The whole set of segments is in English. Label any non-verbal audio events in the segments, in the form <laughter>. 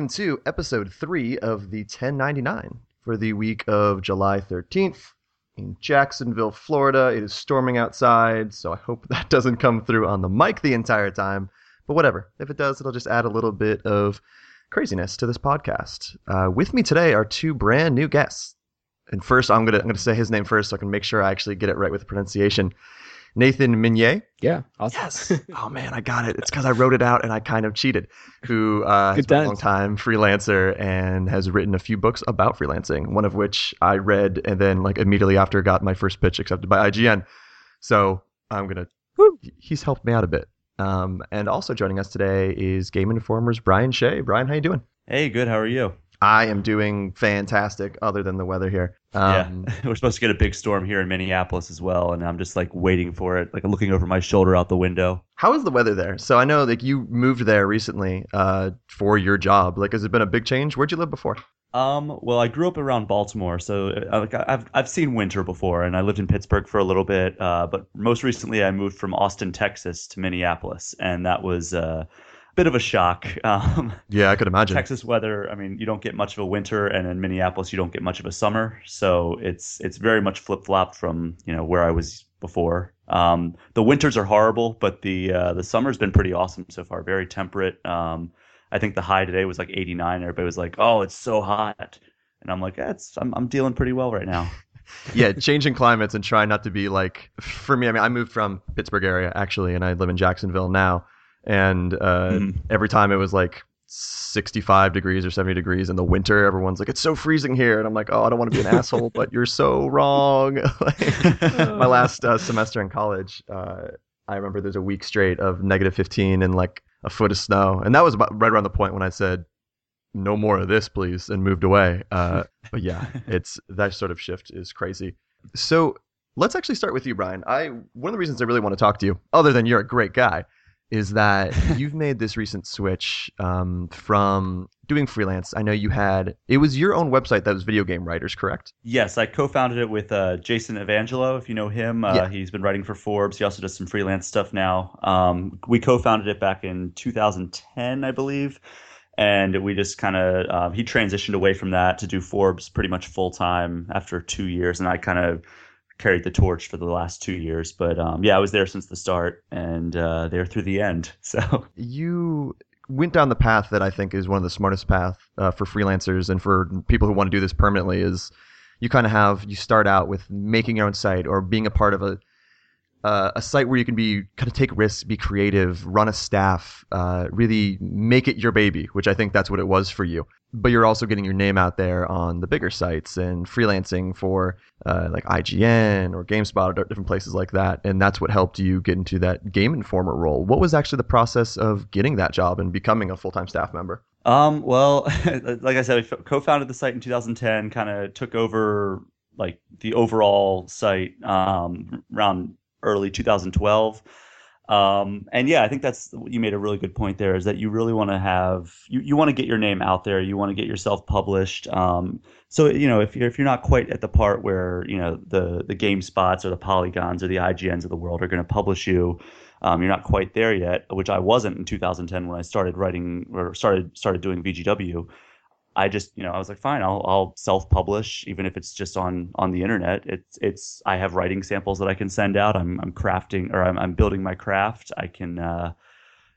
welcome to episode three of the 1099 for the week of July 13th in Jacksonville, Florida. It is storming outside, so I hope <laughs> that doesn't come through on the mic the entire time. But whatever. If it does, it'll just add a little bit of craziness to this podcast. Uh, with me today are two brand new guests. And first, I'm gonna I'm gonna say his name first so I can make sure I actually get it right with the pronunciation. Nathan Meunier. Yeah, awesome. Yes. <laughs> oh man, I got it. It's because I wrote it out and I kind of cheated. Who uh, has been a long time freelancer and has written a few books about freelancing. One of which I read and then like immediately after got my first pitch accepted by IGN. So I'm gonna. He's helped me out a bit. Um, and also joining us today is Game Informer's Brian Shea. Brian, how you doing? Hey, good. How are you? I am doing fantastic, other than the weather here. Um, yeah, <laughs> we're supposed to get a big storm here in Minneapolis as well, and I'm just like waiting for it, like looking over my shoulder out the window. How is the weather there? So I know like you moved there recently uh, for your job. Like, has it been a big change? Where'd you live before? Um, well, I grew up around Baltimore, so uh, like I've I've seen winter before, and I lived in Pittsburgh for a little bit. Uh, but most recently, I moved from Austin, Texas, to Minneapolis, and that was uh, bit of a shock. <laughs> Um, Yeah, I could imagine. Texas weather, I mean, you don't get much of a winter, and in Minneapolis, you don't get much of a summer. So it's it's very much flip flopped from you know where I was before. Um, the winters are horrible, but the uh, the summer's been pretty awesome so far. Very temperate. Um, I think the high today was like 89. Everybody was like, "Oh, it's so hot," and I'm like, yeah, it's, I'm I'm dealing pretty well right now. <laughs> yeah, changing climates and trying not to be like for me. I mean, I moved from Pittsburgh area actually, and I live in Jacksonville now. And uh, Mhm. every time it was like 65 degrees or 70 degrees in the winter, everyone's like, "It's so freezing here," and I'm like, "Oh, I don't want to be an asshole, but you're so wrong." <laughs> Like, my <laughs> last uh, semester in college, uh, I remember there's a week straight of negative 15 and like a foot of snow, and that was about right around the point when I said, "No more of this, please," and moved away. Uh, but yeah, <laughs> it's that sort of shift is crazy. So let's actually start with you, Brian. I one of the reasons I really want to talk to you, other than you're a great guy, is that <laughs> you've made this recent switch um, from doing freelance. I know you had it was your own website that was Video Game Writers, correct? Yes, I co-founded it with uh, Jason Evangelho. If you know him, uh, Yeah. he's been writing for Forbes. He also does some freelance stuff now. Um, we co-founded it back in 2010, I believe, and we just kind of uh, he transitioned away from that to do Forbes pretty much full time after two years, and I kind of carried the torch for the last two years. But um, yeah, I was there since the start and uh, there through the end. <laughs> So you went down the path that I think is one of the smartest path uh, for freelancers and for people who want to do this permanently is you kind of have you start out with making your own site or being a part of a uh, a site where you can be kind of take risks, be creative, run a staff, uh, really make it your baby, which I think that's what it was for you. But you're also getting your name out there on the bigger sites and freelancing for uh, like IGN or GameSpot or different places like that. And that's what helped you get into that Game Informer role. What was actually the process of getting that job and becoming a full time staff member? Um, well, <laughs> like I said, I co-founded the site in 2010, kind of took over like the overall site um, around early 2012. Um, and yeah, I think that's you made a really good point there is that you really want to have you, you want to get your name out there, you want to get yourself published. Um, so you know if you're if you're not quite at the part where you know the the GameSpots or the polygons or the IGNs of the world are going to publish you, um, you're not quite there yet, which I wasn't in 2010 when I started writing or started started doing VGW. I just, you know, I was like, fine, I'll, I'll self-publish, even if it's just on on the internet. It's it's I have writing samples that I can send out. I'm I'm crafting or I'm I'm building my craft. I can, uh,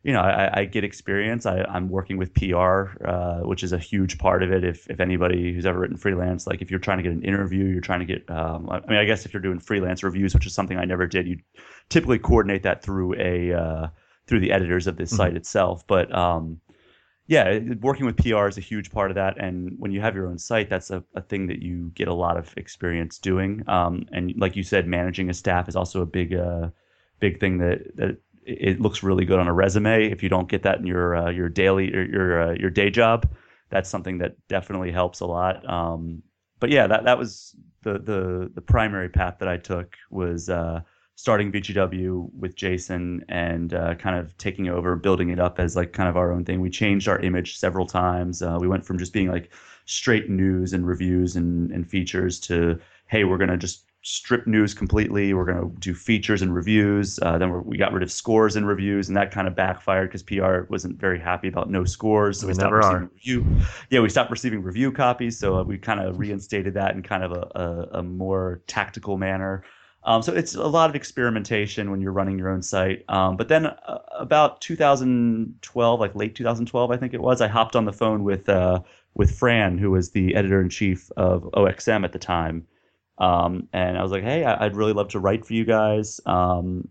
you know, I, I get experience. I, I'm working with PR, uh, which is a huge part of it. If if anybody who's ever written freelance, like if you're trying to get an interview, you're trying to get. Um, I mean, I guess if you're doing freelance reviews, which is something I never did, you typically coordinate that through a uh, through the editors of this Mhm. site itself. But um, yeah, working with PR is a huge part of that. And when you have your own site, that's a, a thing that you get a lot of experience doing. Um, and like you said, managing a staff is also a big, uh, big thing that, that it looks really good on a resume. If you don't get that in your, uh, your daily or your, uh, your day job, that's something that definitely helps a lot. Um, but yeah, that, that was the, the, the primary path that I took was, uh, starting VGW with Jason and uh, kind of taking over, building it up as like kind of our own thing. We changed our image several times. Uh, we went from just being like straight news and reviews and, and features to hey, we're gonna just strip news completely. We're going to do features and reviews. Uh, then we got rid of scores and reviews, and that kind of backfired because PR wasn't very happy about no scores. So we, we stopped receiving are. review. Yeah, we stopped receiving review copies. So uh, we kind of reinstated that in kind of a, a, a more tactical manner. Um, so it's a lot of experimentation when you're running your own site. Um, but then uh, about 2012, like late 2012, I think it was, I hopped on the phone with uh, with Fran, who was the editor in chief of OXM at the time, um, and I was like, "Hey, I'd really love to write for you guys. Um,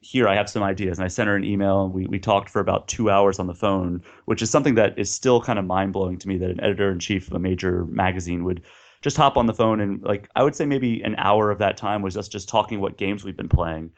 here, I have some ideas." And I sent her an email, and we we talked for about two hours on the phone, which is something that is still kind of mind blowing to me that an editor in chief of a major magazine would just hop on the phone and like I would say maybe an hour of that time was us just talking what games we've been playing,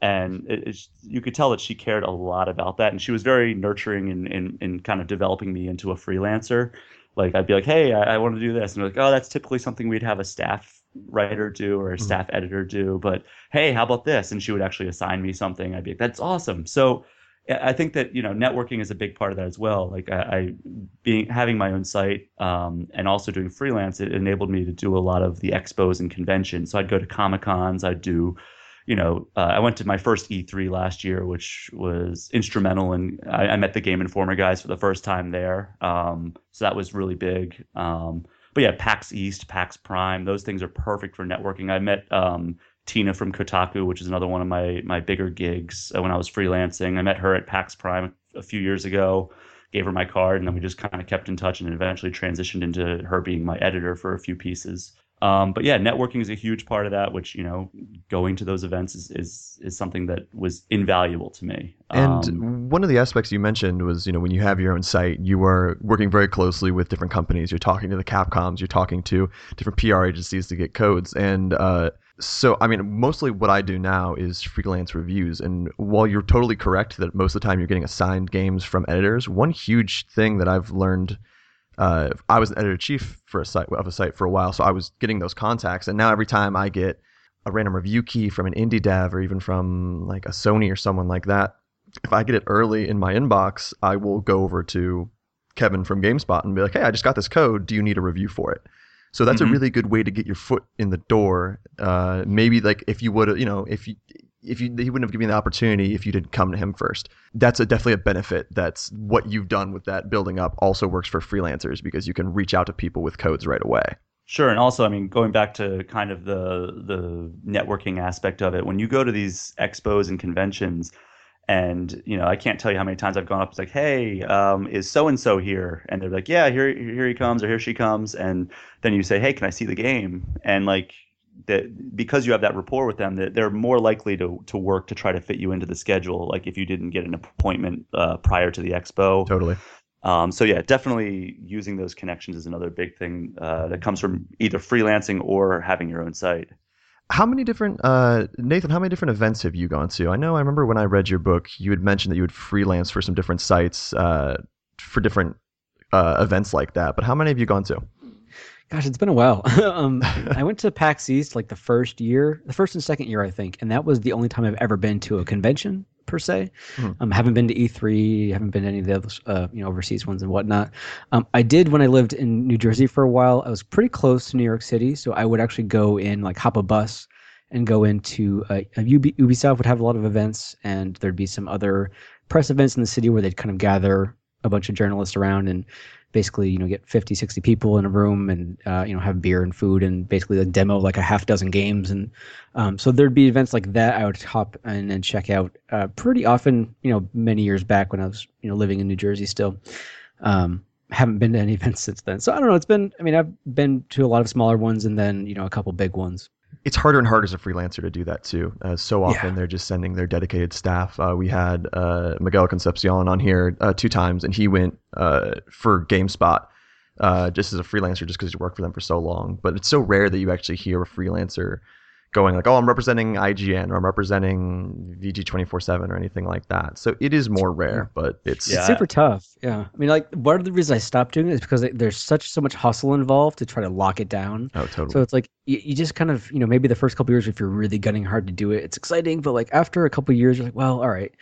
and it, you could tell that she cared a lot about that, and she was very nurturing in in, in kind of developing me into a freelancer. Like I'd be like, hey, I, I want to do this, and like, oh, that's typically something we'd have a staff writer do or a mm-hmm. staff mm-hmm. editor do, but hey, how about this? And she would actually assign me something. I'd be like, that's awesome. So I think that you know networking is a big part of that as well. Like I, I being having my own site um, and also doing freelance, it enabled me to do a lot of the expos and conventions. So I'd go to comic cons. I'd do, you know, uh, I went to my first E3 last year, which was instrumental, and in, I, I, met the Game Informer guys for the first time there. Um, so that was really big. Um, but yeah, PAX East, PAX Prime, those things are perfect for networking. I met um, Tina from Kotaku, which is another one of my my bigger gigs uh, when I was freelancing. I met her at PAX Prime a few years ago, gave her my card, and then we just kind of kept in touch and eventually transitioned into her being my editor for a few pieces. Um, but yeah, networking is a huge part of that, which you know, going to those events is is, is something that was invaluable to me. And um, one of the aspects you mentioned was, you know, when you have your own site, you are working very closely with different companies. You're talking to the Capcoms, you're talking to different PR agencies to get codes, and uh, so, I mean, mostly what I do now is freelance reviews. And while you're totally correct that most of the time you're getting assigned games from editors, one huge thing that I've learned. Uh, I was an editor chief for a site of a site for a while, so I was getting those contacts. And now every time I get a random review key from an indie dev or even from like a Sony or someone like that, if I get it early in my inbox, I will go over to Kevin from GameSpot and be like, "Hey, I just got this code. Do you need a review for it?" So that's mm-hmm. a really good way to get your foot in the door. Uh, maybe like if you would, you know, if you if you he wouldn't have given you the opportunity if you didn't come to him first. That's a, definitely a benefit. That's what you've done with that building up. Also works for freelancers because you can reach out to people with codes right away. Sure, and also, I mean, going back to kind of the the networking aspect of it, when you go to these expos and conventions, and you know i can't tell you how many times i've gone up it's like hey um, is so and so here? And they're like yeah here here he comes or here she comes. And then you say hey can i see the game? And like that because you have that rapport with them that they're more likely to to work to try to fit you into the schedule like if you didn't get an appointment uh, prior to the expo. Totally. Um, so yeah definitely using those connections is another big thing uh, that comes from either freelancing or having your own site how many different uh, Nathan? How many different events have you gone to? I know I remember when I read your book, you had mentioned that you would freelance for some different sites uh, for different uh, events like that. But how many have you gone to? Gosh, it's been a while. <laughs> um, I went to PAX East like the first year, the first and second year, I think, and that was the only time I've ever been to a convention per se. Mm-hmm. Um, haven't been to E3, haven't been to any of the other, uh, you know, overseas ones and whatnot. Um, I did when I lived in New Jersey for a while. I was pretty close to New York City, so I would actually go in, like, hop a bus and go into uh, Ubi, Ubisoft would have a lot of events, and there'd be some other press events in the city where they'd kind of gather a bunch of journalists around and basically you know get 50 60 people in a room and uh, you know have beer and food and basically like demo like a half dozen games. And um, so there'd be events like that i would hop in and check out uh, pretty often you know many years back when i was you know living in new jersey still. Um, haven't been to any <laughs> events since then. So i don't know. It's been i mean i've been to a lot of smaller ones and then you know a couple big ones it's harder and harder as a freelancer to do that too. Uh, so often yeah. they're just sending their dedicated staff. Uh, we had uh, Miguel Concepcion on here uh, two times, and he went uh, for GameSpot uh, just as a freelancer, just because he worked for them for so long. But it's so rare that you actually hear a freelancer going like, "Oh, I'm representing IGN or I'm representing VG247 or anything like that." So it is more rare, but it's, yeah. it's super tough. Yeah, I mean, like one of the reasons I stopped doing it is because there's such so much hustle involved to try to lock it down. Oh, totally. So it's like you, you just kind of you know maybe the first couple years if you're really gunning hard to do it, it's exciting, but like after a couple years, you're like, well, all right.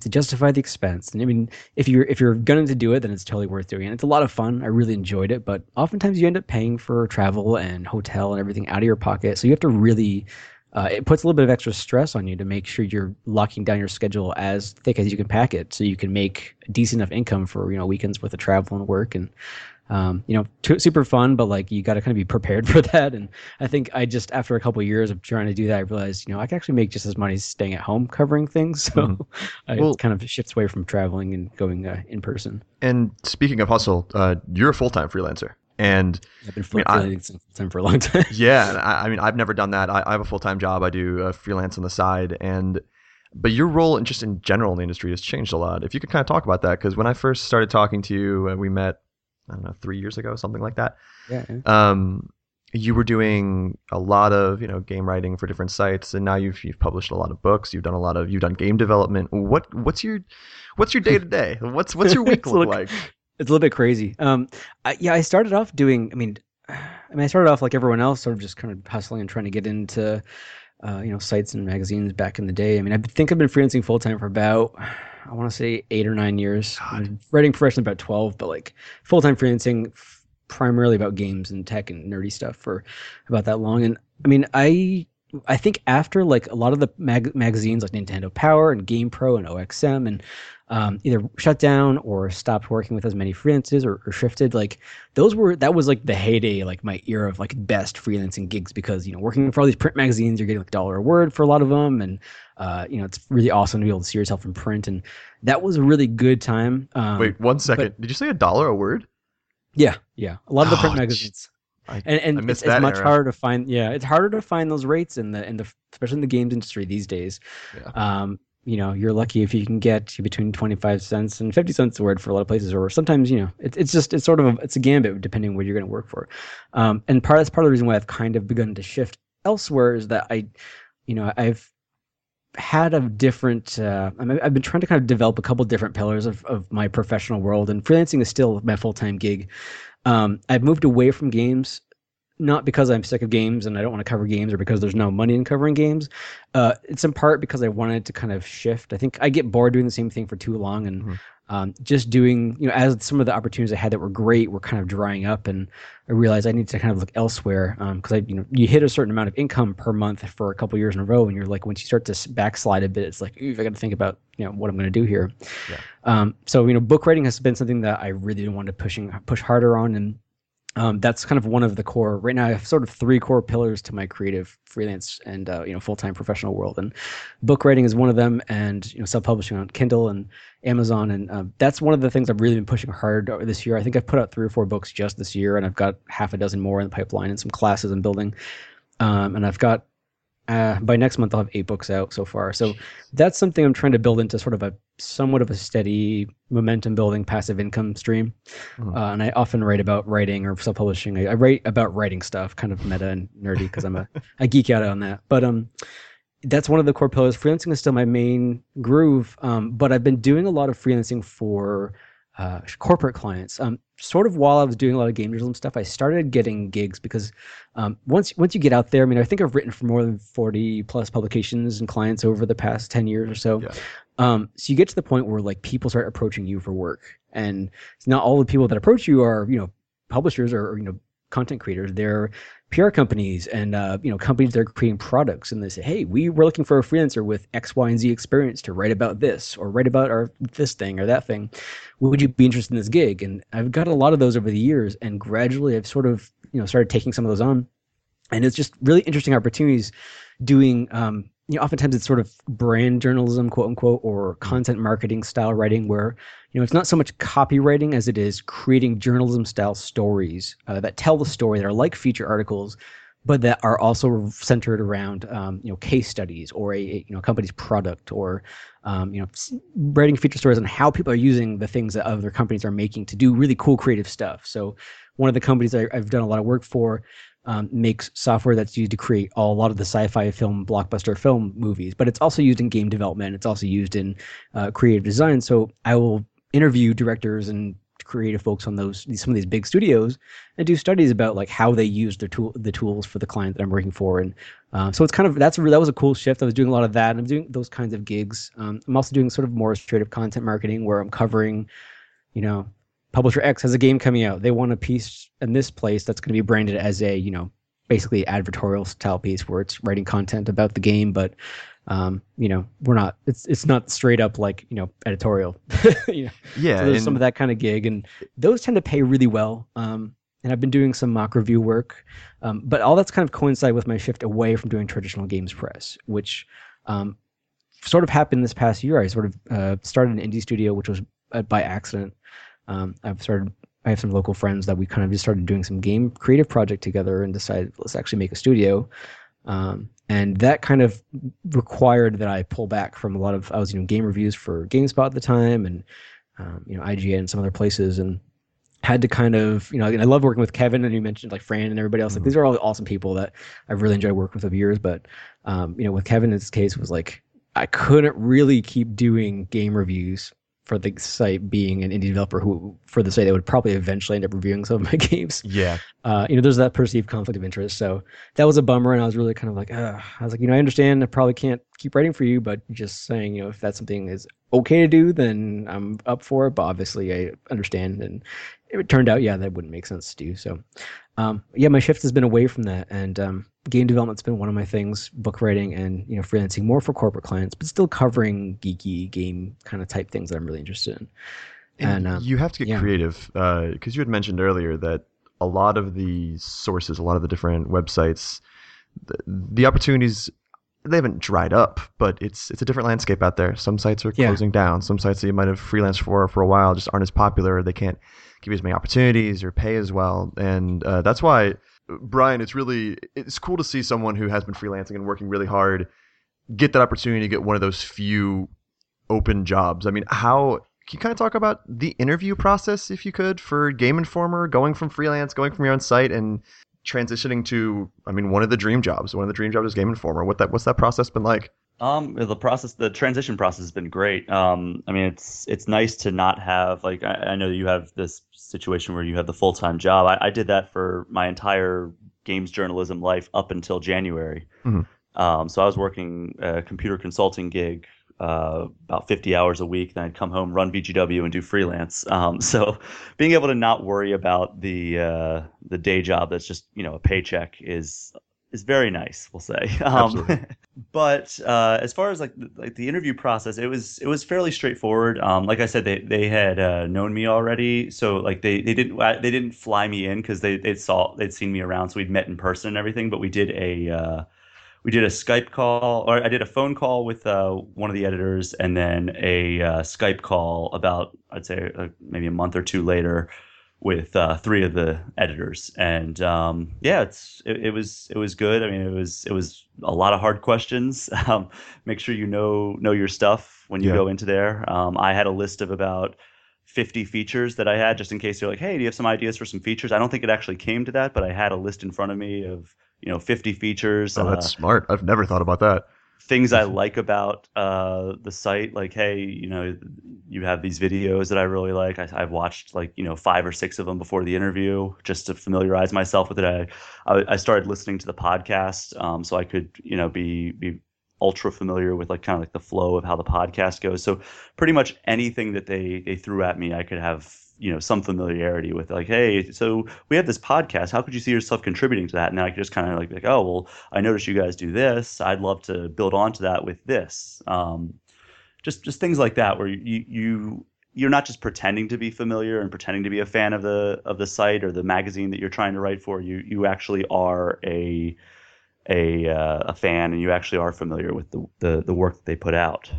To justify the expense. And I mean, if you're if you're going to do it, then it's totally worth doing. And it's a lot of fun. I really enjoyed it, but oftentimes you end up paying for travel and hotel and everything out of your pocket. So you have to really uh, it puts a little bit of extra stress on you to make sure you're locking down your schedule as thick as you can pack it, so you can make decent enough income for you know weekends worth of travel and work and um, you know, t- super fun, but like you got to kind of be prepared <laughs> for that. And I think I just after a couple of years of trying to do that, I realized you know I can actually make just as much money staying at home covering things. <laughs> So mm-hmm. I well, kind of shifts away from traveling and going uh, in person. And speaking of hustle, uh, you're a full time freelancer. And I've been full I mean, for a long <laughs> time. yeah, I, I, mean, I've never done that. I, I have a full time job. I do uh, freelance on the side, and but your role and just in general in the industry has changed a lot. If you could kind of talk about that, because when I first started talking to you, uh, we met I don't know, three years ago, something like that. Yeah. Um, you were doing a lot of you know game writing for different sites, and now you've you've published a lot of books. You've done a lot of you've done game development. What what's your what's your day to day? What's what's your week look like? It's a little bit crazy. Um, I, yeah, I started off doing. I mean, <sighs> I mean, I started off like everyone else, sort of just kind of hustling and trying to get into, uh, you know, sites and magazines back in the day. I mean, I think I've been freelancing full time for about I want to say eight or nine years. Writing professionally about twelve, but like full time freelancing, f- primarily about games and tech and nerdy stuff for about that long. And I mean, I I think after like a lot of the mag- magazines like Nintendo Power and GamePro and OXM and um, either shut down or stopped working with as many freelancers or, or, shifted. Like those were that was like the heyday, like my era of like best freelancing gigs because you know working for all these print magazines, you're getting like dollar a word for a lot of them, and uh, you know it's really awesome to be able to see yourself in print, and that was a really good time. Um, Wait one second, but, did you say a dollar a word? Yeah, yeah, a lot of the print oh, magazines. I, and and it's, it's much era. harder to find. Yeah, it's harder to find those rates in the in the especially in the games industry these days. Yeah. Um, you know, you're lucky if you can get between 25 cents and 50 cents a word for a lot of places, or sometimes, you know, it, it's just, it's sort of, a, it's a gambit depending what you're going to work for. Um, and part, that's part of the reason why I've kind of begun to shift elsewhere is that I, you know, I've had a different, uh, I've been trying to kind of develop a couple different pillars of, of my professional world and freelancing is still my full-time gig. Um, I've moved away from games not because I'm sick of games and I don't want to cover games or because there's no money in covering games. Uh, it's in part because I wanted to kind of shift. I think I get bored doing the same thing for too long and mm-hmm. um, just doing, you know, as some of the opportunities I had that were great were kind of drying up and I realized I need to kind of look elsewhere because um, I, you know, you hit a certain amount of income per month for a couple years in a row and you're like, once you start to backslide a bit, it's like, ooh, I got to think about, you know, what I'm going to do here. Yeah. Um, so, you know, book writing has been something that I really wanted to pushing, push harder on and um, that's kind of one of the core right now i have sort of three core pillars to my creative freelance and uh, you know full-time professional world and book writing is one of them and you know self-publishing on kindle and amazon and uh, that's one of the things i've really been pushing hard this year. I think i've put out three or four books just this year and i've got half a dozen more in the pipeline and some classes i'm building. Um, and i've got uh, by next month, I'll have eight books out so far. So that's something I'm trying to build into sort of a somewhat of a steady momentum building passive income stream. Mm-hmm. Uh, and I often write about writing or self publishing. I, I, write about writing stuff, kind of meta and nerdy because I'm a I geek out on that. But um, that's one of the core pillars. Freelancing is still my main groove. Um, but I've been doing a lot of freelancing for uh, corporate clients. Um, sort of while I was doing a lot of game journalism stuff, I started getting gigs because um, once once you get out there, I mean, I think I've written for more than forty plus publications and clients over the past ten years or so. Yeah. Um, so you get to the point where like people start approaching you for work, and it's not all the people that approach you are you know publishers or, or you know content creators. They're PR companies and uh, you know companies that are creating products, and they say, "Hey, we were looking for a freelancer with X, Y, and Z experience to write about this or write about our this thing or that thing. Would you be interested in this gig?" And I've got a lot of those over the years, and gradually I've sort of you know started taking some of those on, and it's just really interesting opportunities doing um, you know, oftentimes it's sort of brand journalism, quote unquote, or content marketing style writing, where you know it's not so much copywriting as it is creating journalism style stories uh, that tell the story that are like feature articles, but that are also centered around um, you know case studies or a, a, you know company's product or um, you know writing feature stories on how people are using the things that other companies are making to do really cool creative stuff. So one of the companies I, I've done a lot of work for um, makes software that's used to create all, a lot of the sci-fi film blockbuster film movies but it's also used in game development it's also used in uh, creative design so i will interview directors and creative folks on those some of these big studios and do studies about like how they use their tool the tools for the client that I'm working for and uh, so it's kind of that's that was a cool shift. I was doing a lot of that and I'm doing those kinds of gigs. Um, I'm also doing sort of more creative content marketing where I'm covering, you know, publisher X has a game coming out. They want a piece in this place that's going to be branded as a you know basically advertorial style piece where it's writing content about the game, but um, you know, we're not. It's it's not straight up like you know editorial. <laughs> you know? Yeah, so there's some of that kind of gig, and those tend to pay really well. Um, and I've been doing some mock review work, um, but all that's kind of coincide with my shift away from doing traditional games press, which um, sort of happened this past year. I sort of uh, started an indie studio, which was uh, by accident. Um, I've started. I have some local friends that we kind of just started doing some game creative project together and decided let's actually make a studio. Um, and that kind of required that I pull back from a lot of I was you know game reviews for GameSpot at the time and um, you know IGN and some other places and had to kind of you know I love working with Kevin and you mentioned like Fran and everybody else like mm-hmm. these are all awesome people that I've really enjoyed working with over years but um, you know with Kevin in this case was like I couldn't really keep doing game reviews for the site being an indie developer who for the site that would probably eventually end up reviewing some of my <laughs> games. Yeah. Uh, you know, there's that perceived conflict of interest. So that was a bummer. And I was really kind of like, I was like, you know, I understand I probably can't keep writing for you, but just saying, you know, if that's something is okay to do, then I'm up for it. But obviously I understand. And it turned out, yeah, that wouldn't make sense to do. So, um, yeah, my shift has been away from that. And, um, game development's been one of my things, book writing and you know freelancing more for corporate clients, but still covering geeky game kind of type things that I'm really interested in. And, and um, you have to get yeah. creative because uh, you had mentioned earlier that a lot of the sources, a lot of the different websites, the, the opportunities they haven't dried up, but it's it's a different landscape out there. Some sites are closing yeah. down. Some sites that you might have freelanced for for a while just aren't as popular. They can't give you as many opportunities or pay as well, and uh, that's why Brian, it's really it's cool to see someone who has been freelancing and working really hard get that opportunity to get one of those few open jobs. I mean, how can you kind of talk about the interview process, if you could, for Game Informer, going from freelance, going from your own site, and transitioning to, I mean, one of the dream jobs. One of the dream jobs is Game Informer. What that what's that process been like? Um, the process, the transition process has been great. Um, I mean, it's it's nice to not have like I, I know you have this situation where you have the full time job. I, I, did that for my entire games journalism life up until January. Mm-hmm. Um, so I was working a computer consulting gig uh, about 50 hours a week. Then I'd come home, run VGW, and do freelance. Um, <laughs> so being able to not worry about the uh, the day job that's just you know a paycheck is is very nice, we'll say. <laughs> Um, <laughs> but uh, as far as like the, like the interview process, it was it was fairly straightforward. Um, like I said, they they had uh, known me already, so like they they didn't they didn't fly me in because they they saw they'd seen me around, so we'd met in person and everything. But we did a uh, we did a Skype call, or I did a phone call with uh, one of the editors, and then a uh, Skype call about I'd say uh, maybe a month or two later with uh, three of the editors, and um, yeah, it's it, it, was it was good. I mean, it was it was a lot of hard questions. <laughs> Um, make sure you know know your stuff when you yeah. go into there. Um, I had a list of about 50 features that I had just in case you're like, hey, do you have some ideas for some features? I don't think it actually came to that, but I had a list in front of me of you know 50 features. Oh, that's uh, smart. I've never thought about that things I like about uh, the site. Like, hey, you know, you have these videos that I really like. I, have watched like you know five or six of them before the interview just to familiarize myself with it. I I, I started listening to the podcast um, so I could you know be be ultra familiar with like kind of like the flow of how the podcast goes. So pretty much anything that they they threw at me, I could have you know some familiarity with like hey so we have this podcast. How could you see yourself contributing to that? And i could just kind of like, like oh well i noticed you guys do this. I'd love to build onto that with this. Um, just just things like that where you you you're not just pretending to be familiar and pretending to be a fan of the of the site or the magazine that you're trying to write for. You you actually are a a, uh, a fan and you actually are familiar with the, the the work that they put out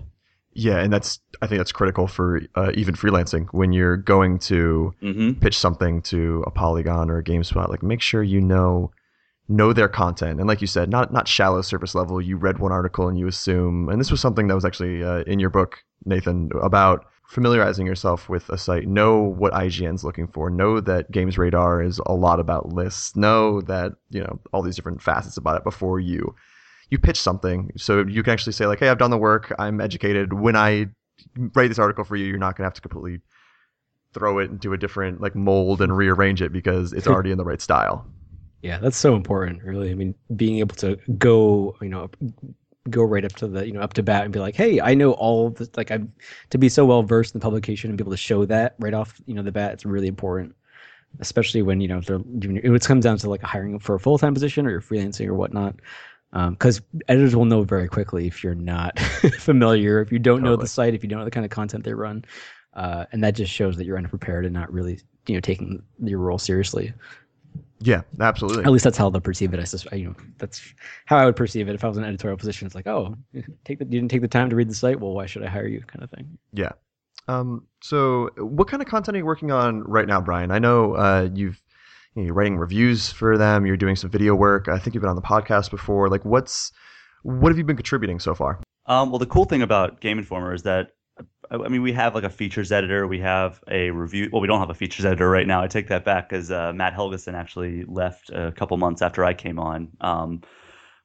yeah, and that's I think that's critical for uh, even freelancing when you're going to mm-hmm. pitch something to a Polygon or a GameSpot. Like, make sure you know know their content, and like you said, not not shallow surface level. You read one article and you assume, and this was something that was actually uh, in your book, Nathan, about familiarizing yourself with a site. Know what IGN's looking for. Know that GamesRadar is a lot about lists. Know that you know all these different facets about it before you you pitch something so you can actually say like hey i've done the work i'm educated when i write this article for you you're not going to have to completely throw it into a different like mold and rearrange it because it's already in the right style. Yeah, that's so important, really. I mean, being able to go, you know, go right up to the, you know, up to bat and be like, hey, I know all this. Like, I'm to be so well versed in the publication and be able to show that right off, you know, the bat. It's really important, especially when you know they're doing. It comes down to like hiring for a full time position or you're freelancing or whatnot. Because um, editors will know very quickly if you're not <laughs> familiar, if you don't totally. know the site, if you don't know the kind of content they run, uh, and that just shows that you're unprepared and not really, you know, taking your role seriously. Yeah, absolutely. At least that's how they'll perceive it. I just, you know, that's how I would perceive it if I was in an editorial position. It's like, oh, <laughs> take the, you didn't take the time to read the site. Well, why should I hire you? Kind of thing. Yeah. Um. So, what kind of content are you working on right now, Brian? I know uh, you've you are writing reviews for them. You're doing some video work. I think you've been on the podcast before. Like, what's what have you been contributing so far? Um, well, the cool thing about Game Informer is that I mean, we have like a features editor. We have a review. Well, we don't have a features editor right now. I take that back because uh, Matt Helgeson actually left a couple months after I came on. Um,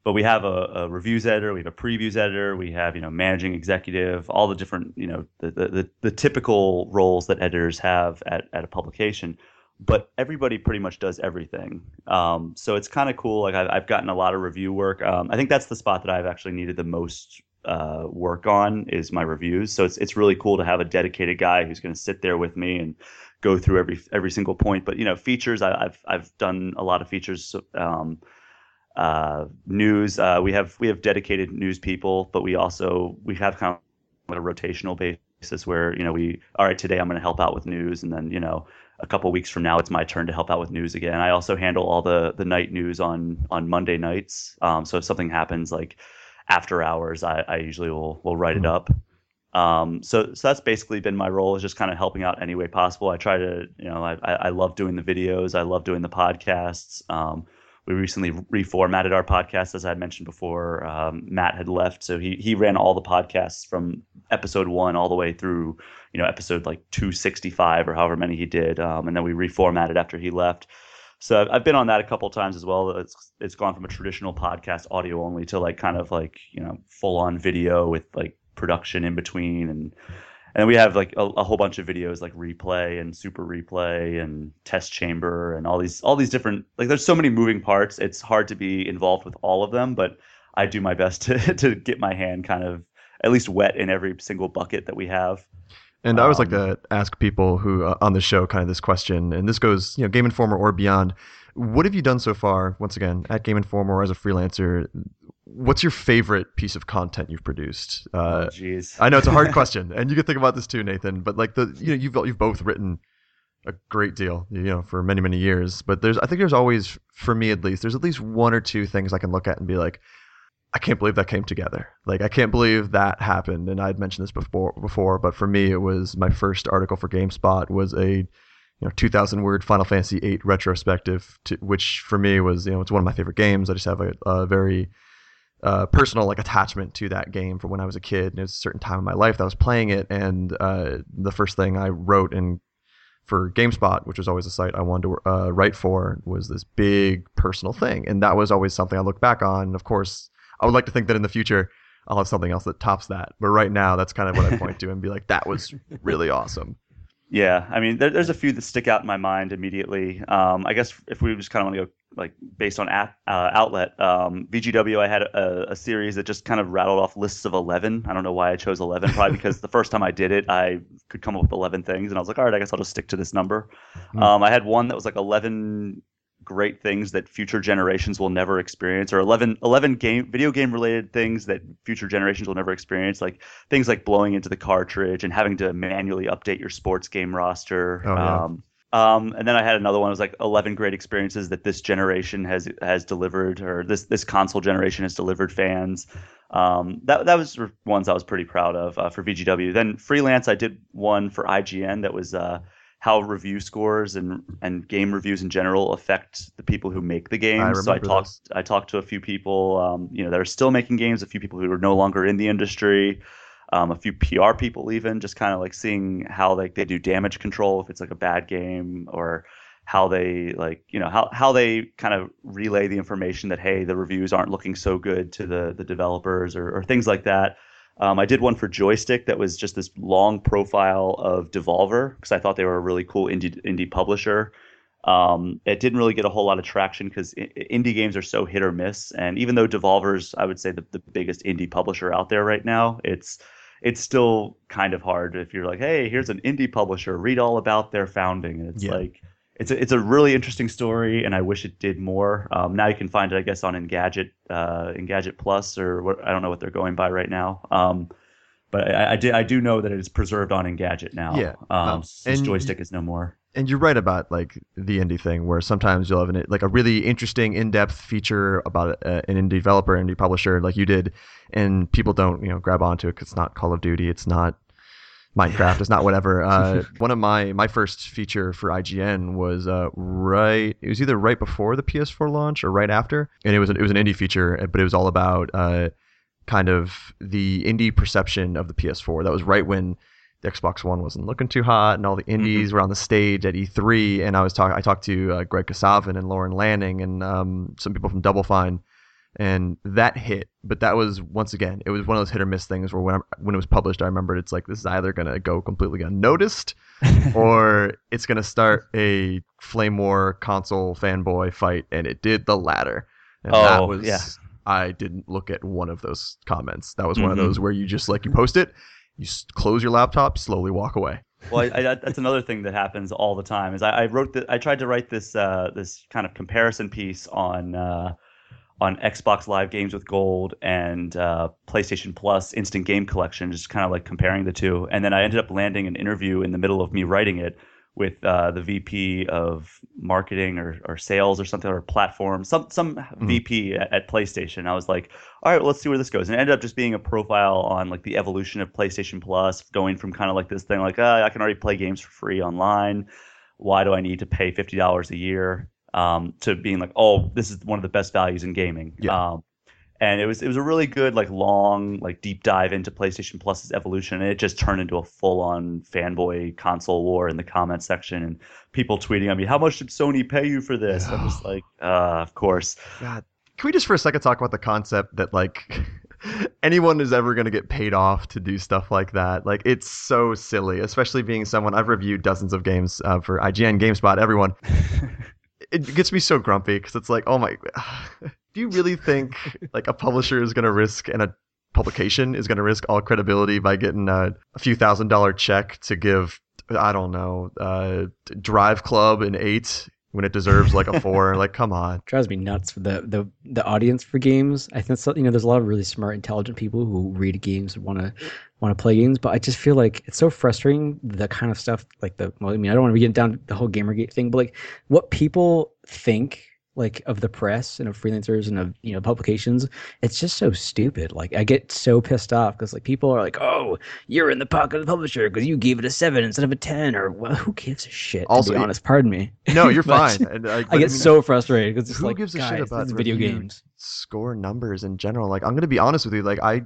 but we have a, a, reviews editor. We have a previews editor. We have you know managing executive. All the different you know the the, the, the typical roles that editors have at, at a publication. But everybody pretty much does everything. Um, so it's kind of cool. Like I've, I've, gotten a lot of review work. Um, I think that's the spot that I've actually needed the most uh, work on is my reviews. So it's it's really cool to have a dedicated guy who's going to sit there with me and go through every every single point. But you know, features I, have I've done a lot of features. Um, uh, news uh, we have we have dedicated news people, but we also we have kind of a rotational basis where you know we all right today I'm going to help out with news, and then you know a couple weeks from now it's my turn to help out with news again. I also handle all the the night news on on Monday nights. Um, so if something happens like after hours, I, I usually will will write mm-hmm. it up. Um, so so that's basically been my role is just kind of helping out any way possible. I try to you know I I love doing the videos. I love doing the podcasts. Um, we recently reformatted our podcast, as I had mentioned before. Um, Matt had left, so he he ran all the podcasts from episode one all the way through, you know, episode like 265 or however many he did, um, and then we reformatted after he left. So I've been on that a couple times as well. It's it's gone from a traditional podcast audio only to like kind of like you know full on video with like production in between and and we have like a, a, whole bunch of videos like replay and super replay and test chamber and all these all these different like there's so many moving parts. It's hard to be involved with all of them but i do my best <laughs> to to get my hand kind of at least wet in every single bucket that we have and I always like um, to ask people who uh, on the show kind of this question, and this goes, you know, Game Informer or beyond. What have you done so far? Once again, at Game Informer or as a freelancer, what's your favorite piece of content you've produced? Uh, Jeez, I know it's a hard <laughs> question, and you can think about this too, Nathan. But like the, you know, you've you've both written a great deal, you know, for many many years. But there's, I think there's always, for me at least, there's at least one or two things I can look at and be like, I can't believe that came together. Like I can't believe that happened. And I'd mentioned this before before, but for me it was my first article for GameSpot was a you know 2000 word Final Fantasy VIII retrospective, to, which for me was you know it's one of my favorite games. I just have a, a very uh, personal like attachment to that game from when I was a kid. And it was a certain time in my life that I was playing it, and uh, the first thing I wrote in for GameSpot, which was always a site I wanted to uh, write for, was this big personal thing, and that was always something I look back on. Of course, I would like to think that in the future I'll have something else that tops that. But right now, that's kind of what I point to and be like, that was really awesome. Yeah, I mean, there, there's a few that stick out in my mind immediately. Um, I guess if we just kind of want to go like based on app, uh, outlet, um, VGW, I had a, a, series that just kind of rattled off lists of 11. I don't know why I chose 11, probably <laughs> because the first time I did it, I could come up with 11 things, and I was like, all right, I guess I'll just stick to this number. Mm. Um, I had one that was like 11 great things that future generations will never experience or 11, 11 game video game related things that future generations will never experience like things like blowing into the cartridge and having to manually update your sports game roster oh, yeah. um, um, and then I had another one. It was like 11 great experiences that this generation has has delivered, or this this console generation has delivered fans. Um, that that was ones I was pretty proud of uh, for VGW. Then freelance, I did one for IGN that was uh, how review scores and and game reviews in general affect the people who make the games. I so I talked this. I talked to a few people, um, you know, that are still making games, a few people who are no longer in the industry, um, a few PR people even, just kind of like seeing how like they do damage control if it's like a bad game or how they like you know how how they kind of relay the information that hey the reviews aren't looking so good to the the developers or, or things like that Um, I did one for Joystiq that was just this long profile of Devolver because I thought they were a really cool indie indie publisher. Um, it didn't really get a whole lot of traction because indie games are so hit or miss. And even though Devolver's, I would say, the, the biggest indie publisher out there right now, it's it's still kind of hard if you're like, hey, here's an indie publisher, read all about their founding. And it's yeah. like it's a, it's a really interesting story, and I wish it did more. Um, now you can find it, I guess, on Engadget, uh, Engadget Plus, or what, I don't know what they're going by right now. Um, but I, I, I do know that it is preserved on Engadget now. Yeah, um, um since Joystiq is no more. And you're right about like the indie thing, where sometimes you'll have an, like a really interesting, in-depth feature about uh, an indie developer, indie publisher, like you did, and people don't you know grab onto it because it's not Call of Duty, it's not Minecraft. It's not whatever. <laughs> Uh, one of my my first feature for IGN was uh, right. It was either right before the PS4 launch or right after, and it was an, it was an indie feature, but it was all about uh, kind of the indie perception of the PS4. That was right when the Xbox One wasn't looking too hot, and all the mm-hmm. indies mm-hmm. were on the stage at E3. And I was talking. I talked to uh, Greg Kasavin and Lorne Lanning and um, some people from Double Fine and that hit. But that was once again, it was one of those hit or miss things where when I, when it was published, I remembered it's like this is either gonna go completely unnoticed, <laughs> or it's gonna start a flame war console fanboy fight, and it did the latter. And oh, that was yeah. I didn't look at one of those comments. That was one mm-hmm. of those where you just like you post it, you close your laptop, slowly walk away. well, I, I, that's another thing that happens all the time. Is I, I wrote that I tried to write this uh, this kind of comparison piece on uh, on Xbox Live Games with Gold and uh, PlayStation Plus Instant Game Collection, just kind of like comparing the two. And then I ended up landing an interview in the middle of me writing it with uh, the VP of marketing or, or sales or something or platform, some some mm-hmm. VP at, at, PlayStation. I was like, all right, well, let's see where this goes. And it ended up just being a profile on like the evolution of PlayStation Plus, going from kind of like this thing like, oh, I can already play games for free online. Why do I need to pay fifty dollars a year? Um, to being like, oh, this is one of the best values in gaming. Yeah. Um, and it was it was a really good like long like deep dive into PlayStation Plus's evolution, and it just turned into a full on fanboy console war in the comment section, and people tweeting at me, "How much did Sony pay you for this?" I'm just <sighs> like, uh, of course. God, can we just for a second talk about the concept that like <laughs> anyone is ever going to get paid off to do stuff like that. Like it's so silly, especially being someone I've reviewed dozens of games uh, for IGN, GameSpot, everyone. <laughs> it gets me so grumpy because it's like, oh my, <sighs> do you really think like a publisher is going to risk and a publication is going to risk all credibility by getting a, a, few thousand dollar check to give, I don't know, uh, Drive Club an eight when it deserves like a <laughs> four. like, come on. It drives me nuts for the, the the audience for games. I think so, you know, there's a lot of really smart, intelligent people who read games and want to want to play games, but I just feel like it's so frustrating the kind of stuff like the. Well, I mean, I don't want to get down the whole GamerGate thing, but like what people think like of the press and of freelancers and of you know publications it's just so stupid. Like i get so pissed off because like people are like oh you're in the pocket of the publisher because you gave it a seven instead of a 10 or well who gives a shit also, to be honest? Pardon me. No you're <laughs> fine. And, like, i get I mean, so frustrated because who like, gives a guys, shit about video games. score numbers in general? Like i'm gonna be honest with you like i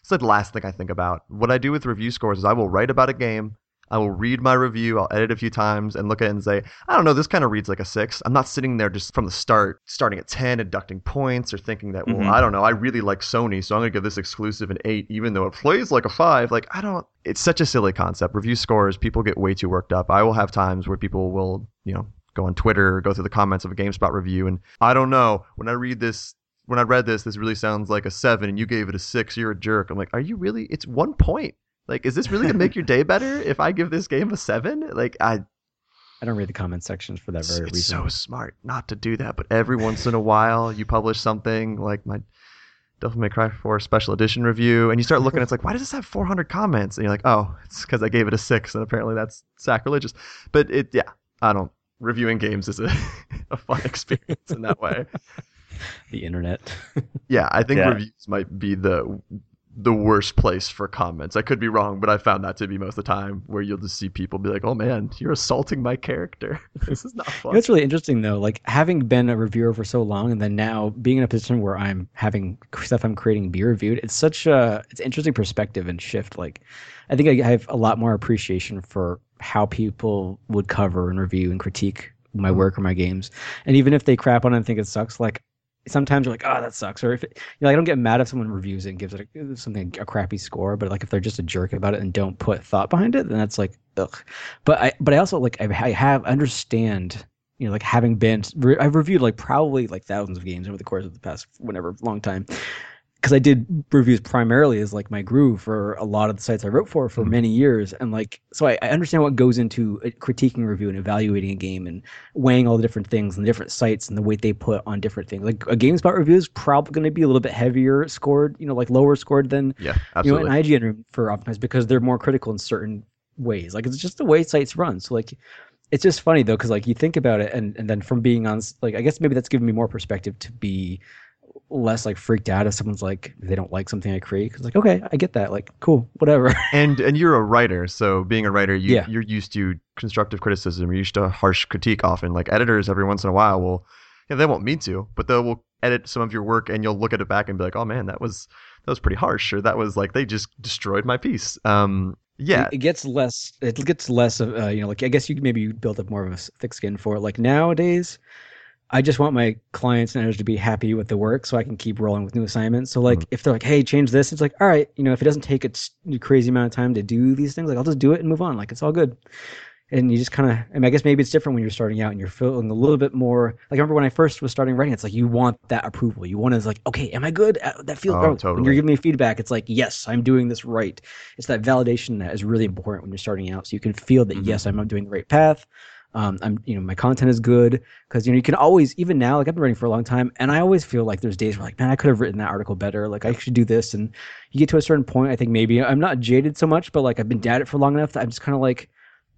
it's the last thing i think about. What i do with review scores is i will write about a game I will read my review, I'll edit a few times and look at it and say, I don't know, this kind of reads like a six. I'm not sitting there just from the start, starting at 10, deducting points or thinking that, well, mm-hmm. I don't know, I really like Sony, so I'm going to give this exclusive an eight, even though it plays like a five. Like, I don't, it's such a silly concept. Review scores, people get way too worked up. I will have times where people will, you know, go on Twitter or go through the comments of a GameSpot review and I don't know, when I read this, when I read this, this really sounds like a seven and you gave it a six, you're a jerk. I'm like, are you really? It's one point. Like, is this really gonna make your day <laughs> better if I give this game a seven? Like, I I don't read the comment sections for that very it's reason. It's so smart not to do that, but every once in a while you publish something like my Devil May Cry 4 special edition review, and you start looking, it's like, why does this have 400 comments? And you're like, oh, it's because I gave it a six, and apparently that's sacrilegious. But it, yeah, I don't. Reviewing games is a, <laughs> a fun experience in that way. <laughs> the internet. yeah, I think yeah. reviews might be the the worst place for comments. I could be wrong, but I found that to be most of the time where you'll just see people be like, "Oh man, you're assaulting my character. <laughs> this is not fun." It's really interesting though. Like having been a reviewer for so long, and then now being in a position where I'm having stuff I'm creating be reviewed. It's such a it's interesting perspective and shift. Like, I think I have a lot more appreciation for how people would cover and review and critique my mm-hmm. work or my games. And even if they crap on it and think it sucks, like sometimes you're like, oh, that sucks. Or if it, you know, I don't get mad if someone reviews it and gives it a, something a crappy score, but like if they're just a jerk about it and don't put thought behind it, then that's like, ugh. But I, but I also like I, I have understand, you know, like having been, I've reviewed like probably like thousands of games over the course of the past whatever long time, because I did reviews primarily as like my groove for a lot of the sites I wrote for for mm-hmm. many years, and like so I, I, understand what goes into critiquing review and evaluating a game and weighing all the different things and the different sites and the weight they put on different things. Like a GameSpot review is probably going to be a little bit heavier scored, you know, like lower scored than yeah, absolutely. you know an IGN for optimized because they're more critical in certain ways. Like it's just the way sites run. So like it's just funny though because like you think about it and and then from being on like I guess maybe that's given me more perspective to be less like freaked out if someone's like they don't like something I create because like okay I get that like cool whatever. <laughs> And and you're a writer so being a writer you, yeah. you're used to constructive criticism you're used to harsh critique often like editors every once in a while will yeah, they won't mean to but they will edit some of your work and you'll look at it back and be like oh man that was that was pretty harsh or that was like they just destroyed my piece. Um yeah. It gets less it gets less of uh, you know like i guess you maybe you build up more of a thick skin for it. Like nowadays I just want my clients and editors to be happy with the work so I can keep rolling with new assignments. So like mm-hmm. if they're like, hey, change this, it's like, all right, you know, if it doesn't take a crazy amount of time to do these things, like I'll just do it and move on. Like it's all good. And you just kind of, I mean, I guess maybe it's different when you're starting out and you're feeling a little bit more. Like I remember when I first was starting writing, it's like you want that approval. You want to like, okay, am I good? Uh, that feels. Oh, totally. When you're giving me feedback, it's like, yes, I'm doing this right. It's that validation that is really important when you're starting out, so you can feel that mm-hmm. yes, I'm doing the right path um, I'm, you know, my content is good because you know you can always, even now, like I've been writing for a long time, and I always feel like there's days where like, man, I could have written that article better. Like I should do this, and you get to a certain point. I think maybe I'm not jaded so much, but like I've been at it for long enough that I'm just kind of like,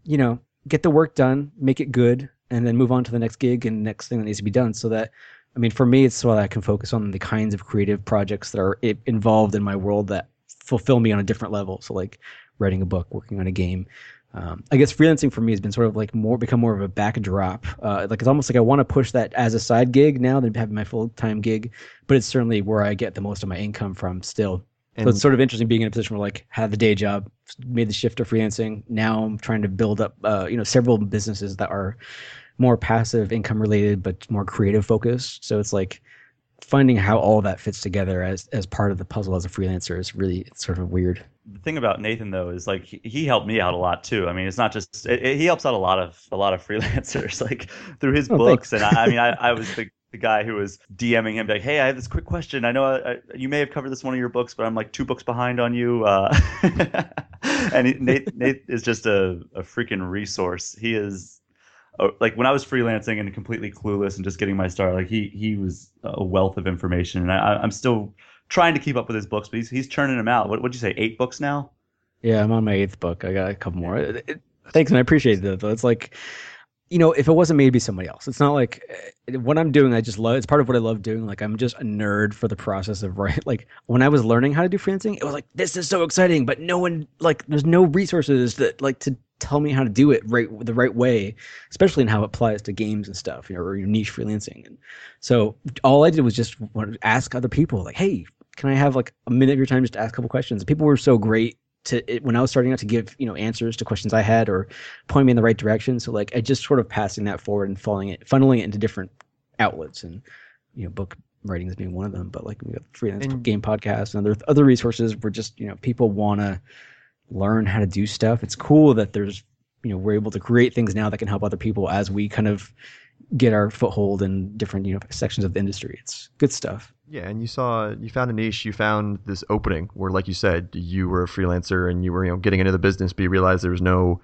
you know, get the work done, make it good, and then move on to the next gig and next thing that needs to be done. So that, I mean, for me, it's so that I can focus on the kinds of creative projects that are involved in my world that fulfill me on a different level. So like writing a book, working on a game, um, I guess freelancing for me has been sort of like more become more of a backdrop. Uh, like it's almost like I want to push that as a side gig now than having my full time gig, but it's certainly where I get the most of my income from still. And so it's sort of interesting being in a position where like had the day job, made the shift to freelancing. Now I'm trying to build up, uh, you know, several businesses that are more passive income related, but more creative focused. So it's like finding how all that fits together as as part of the puzzle as a freelancer is really sort of weird the thing about Nathan though is like he helped me out a lot too. I mean, it's not just it, it, he helps out a lot of a lot of <laughs> freelancers like through his oh, books, thanks. and I, I mean, I, I was <laughs> the, the guy who was DMing him like, "Hey, I have this quick question. I know I, you may have covered this one of your books, but I'm like two books behind on you." Uh, <laughs> and he, Nate Nate is just a, a freaking resource. He is uh, like when I was freelancing and completely clueless and just getting my start, like he he was a wealth of information, and I, I'm still trying to keep up with his books, but he's he's churning them out. What would you say? Eight books now? Yeah, I'm on my eighth book. I got a couple more. It, it, thanks, and I appreciate it. Though it's like, you know, if it wasn't me, it'd be somebody else. It's not like eh, what I'm doing. I just love. It's part of what I love doing. Like I'm just a nerd for the process of right. <laughs> Like when I was learning how to do freelancing, it was like this is so exciting, but no one like there's no resources that like to tell me how to do it right the right way, especially in how it applies to games and stuff, you know, or your niche freelancing. And so all I did was just ask other people, like, hey, can I have like a minute of your time just to ask a couple questions? people were so great to it, when I was starting out to give you know answers to questions I had or point me in the right direction. So like I just sort of passing that forward and following it, funneling it into different outlets and you know book writing is being one of them. But like we got freelance and, game podcast and other other resources where just you know people want to learn how to do stuff. It's cool that there's you know we're able to create things now that can help other people as we kind of get our foothold in different you know sections of the industry. It's good stuff. Yeah, and you saw you found a niche, you found this opening where, like you said, you were a freelancer and you were you know getting into the business, but you realized there was no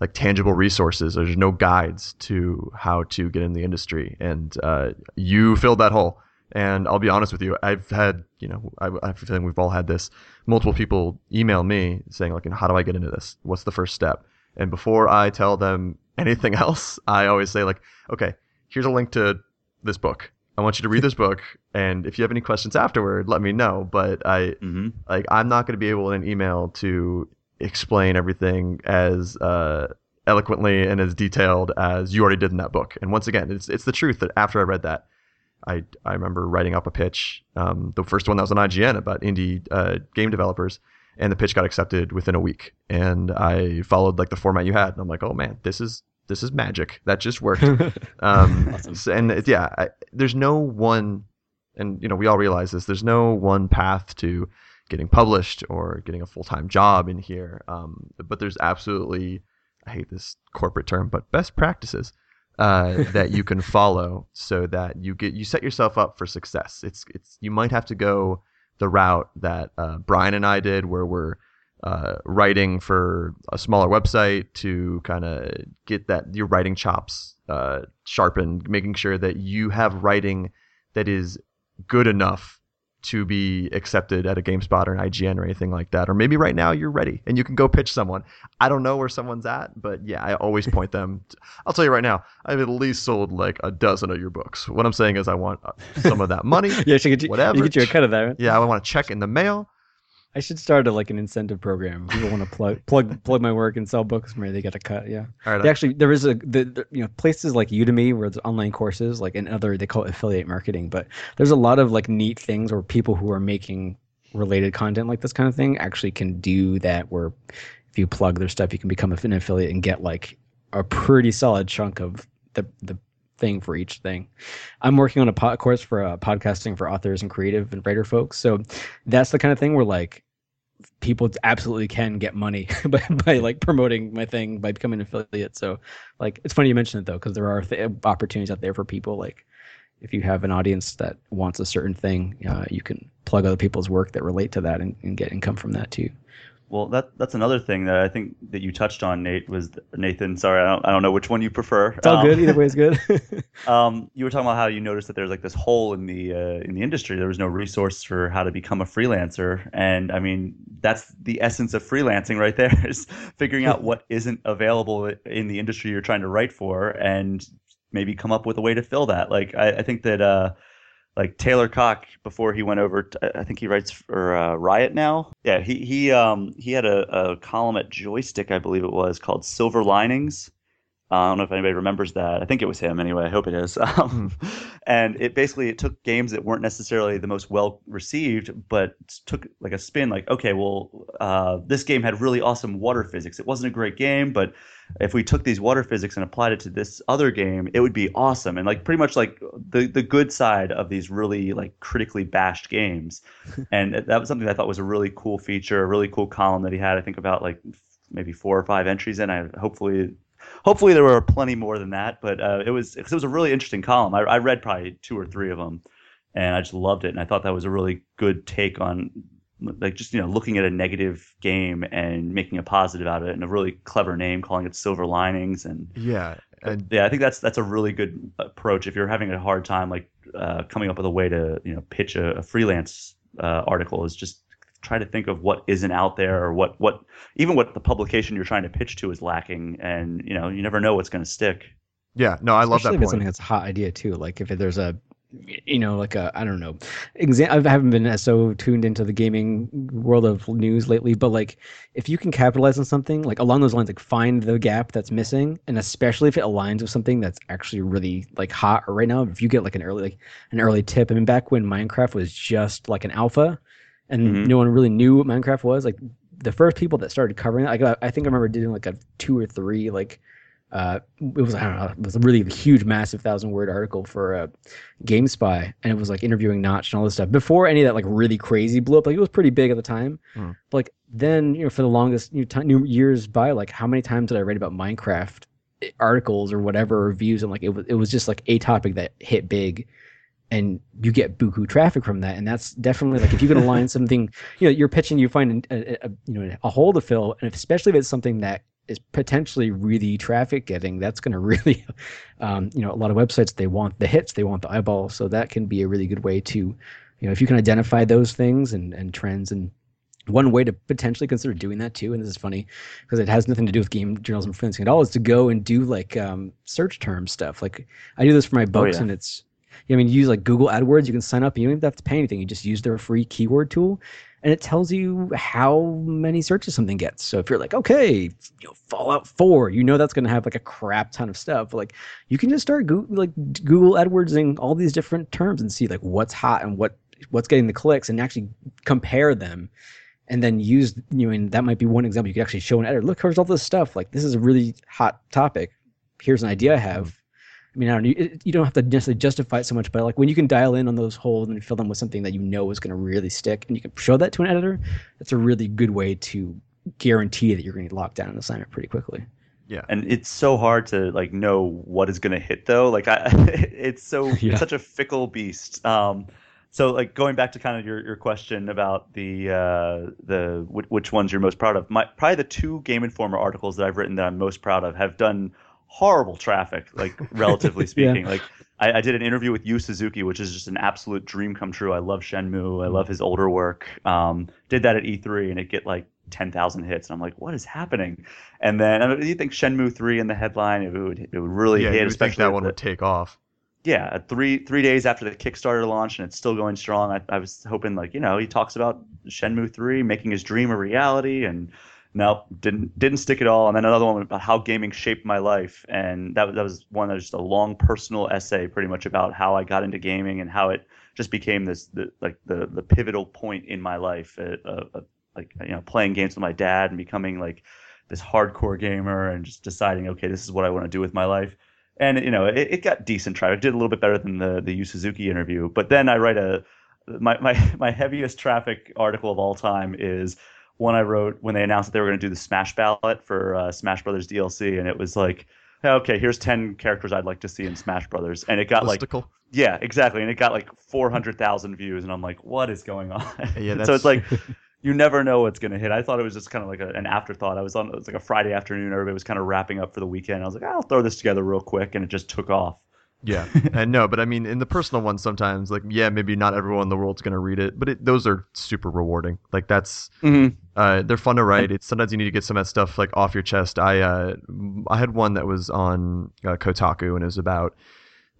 like tangible resources. There's no guides to how to get in the industry, and uh, you filled that hole. And I'll be honest with you, I've had you know I, I have a feeling we've all had this. Multiple people email me saying like, how do I get into this? What's the first step? And before I tell them anything <laughs> else, I always say like, okay, here's a link to this book I want you to read this book, and if you have any questions afterward, let me know. But I mm-hmm. like I'm not going to be able in an email to explain everything as uh, eloquently and as detailed as you already did in that book. And once again, it's it's the truth that after I read that, I I remember writing up a pitch, um, the first one that was on IGN about indie uh, game developers, and the pitch got accepted within a week. And I followed like the format you had, and I'm like, oh man, this is this is magic. That just worked. <laughs> um, awesome. and yeah, I, there's no one and you know we all realize this. There's no one path to getting published or getting a full time job in here. Um, but there's absolutely, I hate this corporate term, but best practices uh, <laughs> that you can follow so that you get you set yourself up for success. It's it's you might have to go the route that uh, Brian and I did, where we're uh, writing for a smaller website to kind of get that your writing chops uh, sharpened, making sure that you have writing that is good enough to be accepted at a GameSpot or an IGN or anything like that. Or maybe right now you're ready and you can go pitch someone. I don't know where someone's at, but yeah, I always point them. To, I'll tell you right now, I've at least sold like a dozen of your books. What I'm saying is, I want uh, some of that money. <laughs> yeah, she get you, whatever. You get you a cut of that. Right? Yeah, I want a check in the mail. I should start a, like an incentive program. People want to plug plug plug my work and sell books. Maybe they get a cut. Yeah. All right. They actually, there is a the, the, you know places like Udemy where there's online courses, like in other they call it affiliate marketing. But there's a lot of like neat things where people who are making related content like this kind of thing actually can do that. Where if you plug their stuff, you can become an affiliate and get like a pretty solid chunk of the the thing for each thing. I'm working on a po- course for uh, podcasting for authors and creative and writer folks. So that's the kind of thing where like people absolutely can get money <laughs> by, by like promoting my thing by becoming an affiliate. So like it's funny you mention it though because there are th- opportunities out there for people like if you have an audience that wants a certain thing, uh, you can plug other people's work that relate to that and, and get income from that too. Well, that that's another thing that I think that you touched on, Nate. Was Nathan? Sorry, I don't, I don't know which one you prefer. It's all um, good. Either way is good. <laughs> <laughs> um, you were talking about how you noticed that there's like this hole in the uh, in the industry. There was no resource for how to become a freelancer, and I mean that's the essence of freelancing right there <laughs> is figuring out what isn't available in the industry you're trying to write for, and maybe come up with a way to fill that. Like I, I think that. Uh, like Taylor Cocke before he went over. To, I think he writes for uh, Riot now. Yeah, he he um he had a, a column at Joystiq, I believe it was, called Silver Linings. Uh, I don't know if anybody remembers that. I think it was him anyway. I hope it is. <laughs> Um, mm. And it basically it took games that weren't necessarily the most well received, but took like a spin. Like, okay, well, uh, this game had really awesome water physics. It wasn't a great game, but if we took these water physics and applied it to this other game, it would be awesome. And like pretty much like the the good side of these really like critically bashed games. <laughs> and that was something I thought was a really cool feature, a really cool column that he had. I think about like maybe four or five entries in. I hopefully hopefully there were plenty more than that, but uh, it was it was a really interesting column. I, I read probably two or three of them, and I just loved it. And I thought that was a really good take on like just you know looking at a negative game and making a positive out of it and a really clever name calling it silver linings and yeah and yeah i think that's that's a really good approach if you're having a hard time like uh, coming up with a way to you know pitch a, a freelance uh, article is just try to think of what isn't out there or what what even what the publication you're trying to pitch to is lacking and you know you never know what's going to stick yeah no i love that if point. it's something that's a hot idea too like if there's a you know, like a I don't know. Exa- I haven't been so tuned into the gaming world of news lately, but like if you can capitalize on something like along those lines, like find the gap that's missing, and especially if it aligns with something that's actually really like hot right now, if you get like an early like an early tip. I mean, back when Minecraft was just like an alpha, and mm-hmm. no one really knew what Minecraft was, like the first people that started covering it, like I think I remember doing like a two or three like uh, it was I don't know, it was a really huge, massive thousand word article for uh, GameSpy, and it was like interviewing Notch and all this stuff before any of that like really crazy blew up. Like it was pretty big at the time, mm. but like then you know for the longest you know, t- new years by, like how many times did I write about Minecraft eh, articles or whatever reviews, and like it was it was just like a topic that hit big, and you get buku traffic from that, and that's definitely like if you can align <laughs> something, you know, you're pitching, you find a, a, a you know a hole to fill, and especially if it's something that is potentially really traffic getting, that's going <laughs> to really, um, you know, a lot of websites they want the hits, they want the eyeballs, so that can be a really good way to, you know, if you can identify those things and and trends and one way to potentially consider doing that too, and this is funny because it has nothing to do with game journalism freelancing at all, is to go and do like um, search term stuff. Like I do this for my oh, books, oh, yeah. and it's, I mean, use like Google AdWords. You can sign up. You don't even have to pay anything. You just use their free keyword tool, and it tells you how many searches something gets. So if you're like, okay, you know, Fallout 4, you know that's going to have like a crap ton of stuff. Like you can just start go- like Google AdWordsing all these different terms and see like what's hot and what what's getting the clicks and actually compare them and then use you know and that might be one example you could actually show an editor look here's all this stuff like this is a really hot topic here's an idea i have I mean, I don't you, you don't have to necessarily justify it so much, but like when you can dial in on those holes and fill them with something that you know is going to really stick, and you can show that to an editor, that's a really good way to guarantee that you're going to lock down an assignment pretty quickly. Yeah, and it's so hard to like know what is going to hit though. Like I, <laughs> it's so <laughs> yeah. it's such a fickle beast. Um, so like going back to kind of your, your question about the uh, the which ones you're most proud of. My probably the two Game Informer articles that I've written that I'm most proud of have done horrible traffic, like <laughs> relatively speaking. yeah. Like I, I, did an interview with Yu Suzuki, which is just an absolute dream come true. I love Shenmue. I love his older work. Um, did that at E3 and it get like 10,000 hits. And I'm like, what is happening? And then I mean, you think Shenmue 3 in the headline, it would, it would really yeah, hit. especially that one the, would take off. Yeah, three three days after the Kickstarter launch, and it's still going strong. I, I was hoping, like, you know, he talks about Shenmue 3 making his dream a reality, and nope, didn't didn't stick at all. And then another one about how gaming shaped my life, and that that was one that was just a long personal essay, pretty much about how I got into gaming and how it just became this the, like the the pivotal point in my life, uh, uh, uh, like you know playing games with my dad and becoming like this hardcore gamer and just deciding, okay, this is what I want to do with my life. And you know, it, it got decent traffic. Did a little bit better than the the Yu Suzuki interview. But then I write a my my <laughs> my heaviest traffic article of all time is one I wrote when they announced that they were going to do the Smash ballot for uh, Smash Brothers DLC, and it was like, okay, here's ten characters I'd like to see in Smash Brothers, and it got Listicle. like, yeah, exactly, and it got like four hundred thousand views, and I'm like, what is going on? <laughs> Yeah, so it's like. <laughs> You never know what's going to hit. I thought it was just kind of like a, an afterthought. I was on, it was like a Friday afternoon. Everybody was kind of wrapping up for the weekend. I was like, I'll throw this together real quick, and it just took off. Yeah, <laughs> and no, but I mean, in the personal ones, sometimes like, yeah, maybe not everyone in the world's gonna read it, but it, those are super rewarding. Like that's, mm-hmm. Uh, they're fun to write. It's sometimes you need to get some of that stuff like off your chest. I, uh, I had one that was on uh, Kotaku and it was about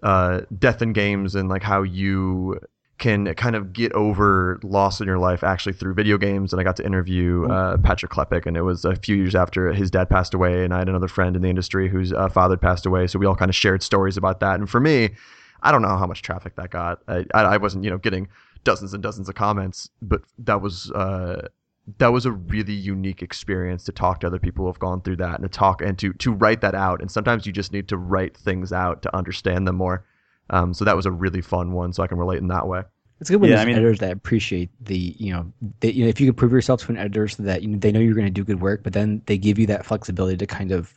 uh, death in games and like how you can kind of get over loss in your life actually through video games. And I got to interview mm. uh, Patrick Klepek, and it was a few years after his dad passed away, and I had another friend in the industry whose uh, father passed away. So we all kind of shared stories about that. And for me, I don't know how much traffic that got. I, I wasn't, you know, getting dozens and dozens of comments, but that was uh, that was a really unique experience to talk to other people who have gone through that and to talk and to to write that out. And sometimes you just need to write things out to understand them more. Um, so that was a really fun one, so I can relate in that way. It's good when yeah, there's I mean, editors that appreciate the, you know, they, you know, if you can prove yourself to an editor so that you know, they know you're going to do good work, but then they give you that flexibility to kind of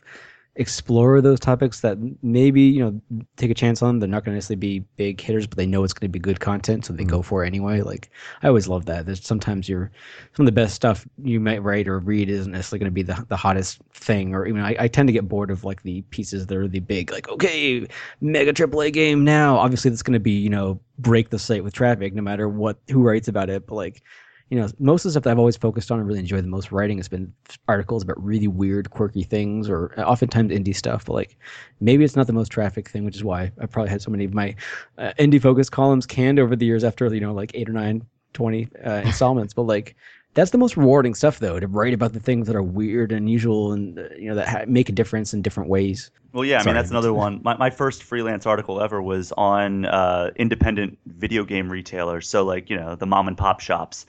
explore those topics that maybe you know take a chance on. They're not going to necessarily be big hitters, but they know it's going to be good content, so they mm-hmm. go for it anyway. Like I always love that. There's sometimes your some of the best stuff you might write or read isn't necessarily going to be the the hottest thing, or even I, I tend to get bored of like the pieces that are the big like okay mega AAA game now. Obviously, that's going to be you know break the site with traffic no matter what who writes about it, but like you know, most of the stuff that I've always focused on and really enjoyed the most writing has been articles about really weird, quirky things, or oftentimes indie stuff. But like, maybe it's not the most traffic thing, which is why I probably had so many of my uh, indie focused columns canned over the years after you know like eight or nine, twenty uh, installments. but like, that's the most rewarding stuff though to write about the things that are weird and unusual and uh, you know that ha- make a difference in different ways well yeah i mean that's another one my, my first freelance article ever was on uh, independent video game retailers so like you know the mom and pop shops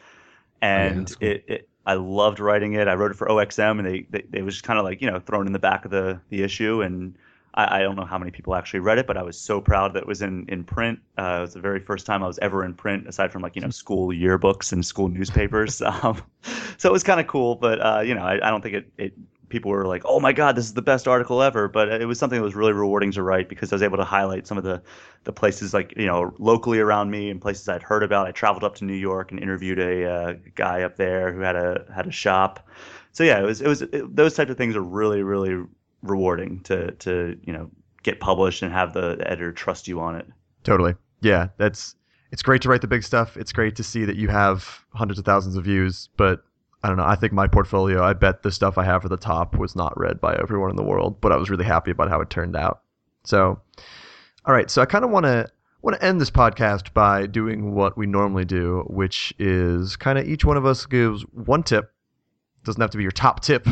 and oh, yeah, cool. it, it, I loved writing it. I wrote it for OXM, and they they, they was just kind of like you know thrown in the back of the the issue, and I, I, don't know how many people actually read it, but I was so proud that it was in in print. Uh, it was the very first time I was ever in print, aside from like you know school yearbooks and school newspapers. <laughs> um, so it was kind of cool, but uh, you know I, I don't think it, it people were like, "Oh my God, this is the best article ever!" But it was something that was really rewarding to write because I was able to highlight some of the the places like you know locally around me and places I'd heard about. I traveled up to New York and interviewed a uh, guy up there who had a had a shop. So yeah, it was it was it, those types of things are really really rewarding to to you know get published and have the, the editor trust you on it. Totally, yeah, that's it's great to write the big stuff. It's great to see that you have hundreds of thousands of views, but I don't know. I think my portfolio, I bet the stuff I have at the top was not read by everyone in the world, but I was really happy about how it turned out. So, all right. So I kind of want to want to end this podcast by doing what we normally do, which is kind of each one of us gives one tip. Doesn't have to be your top tip,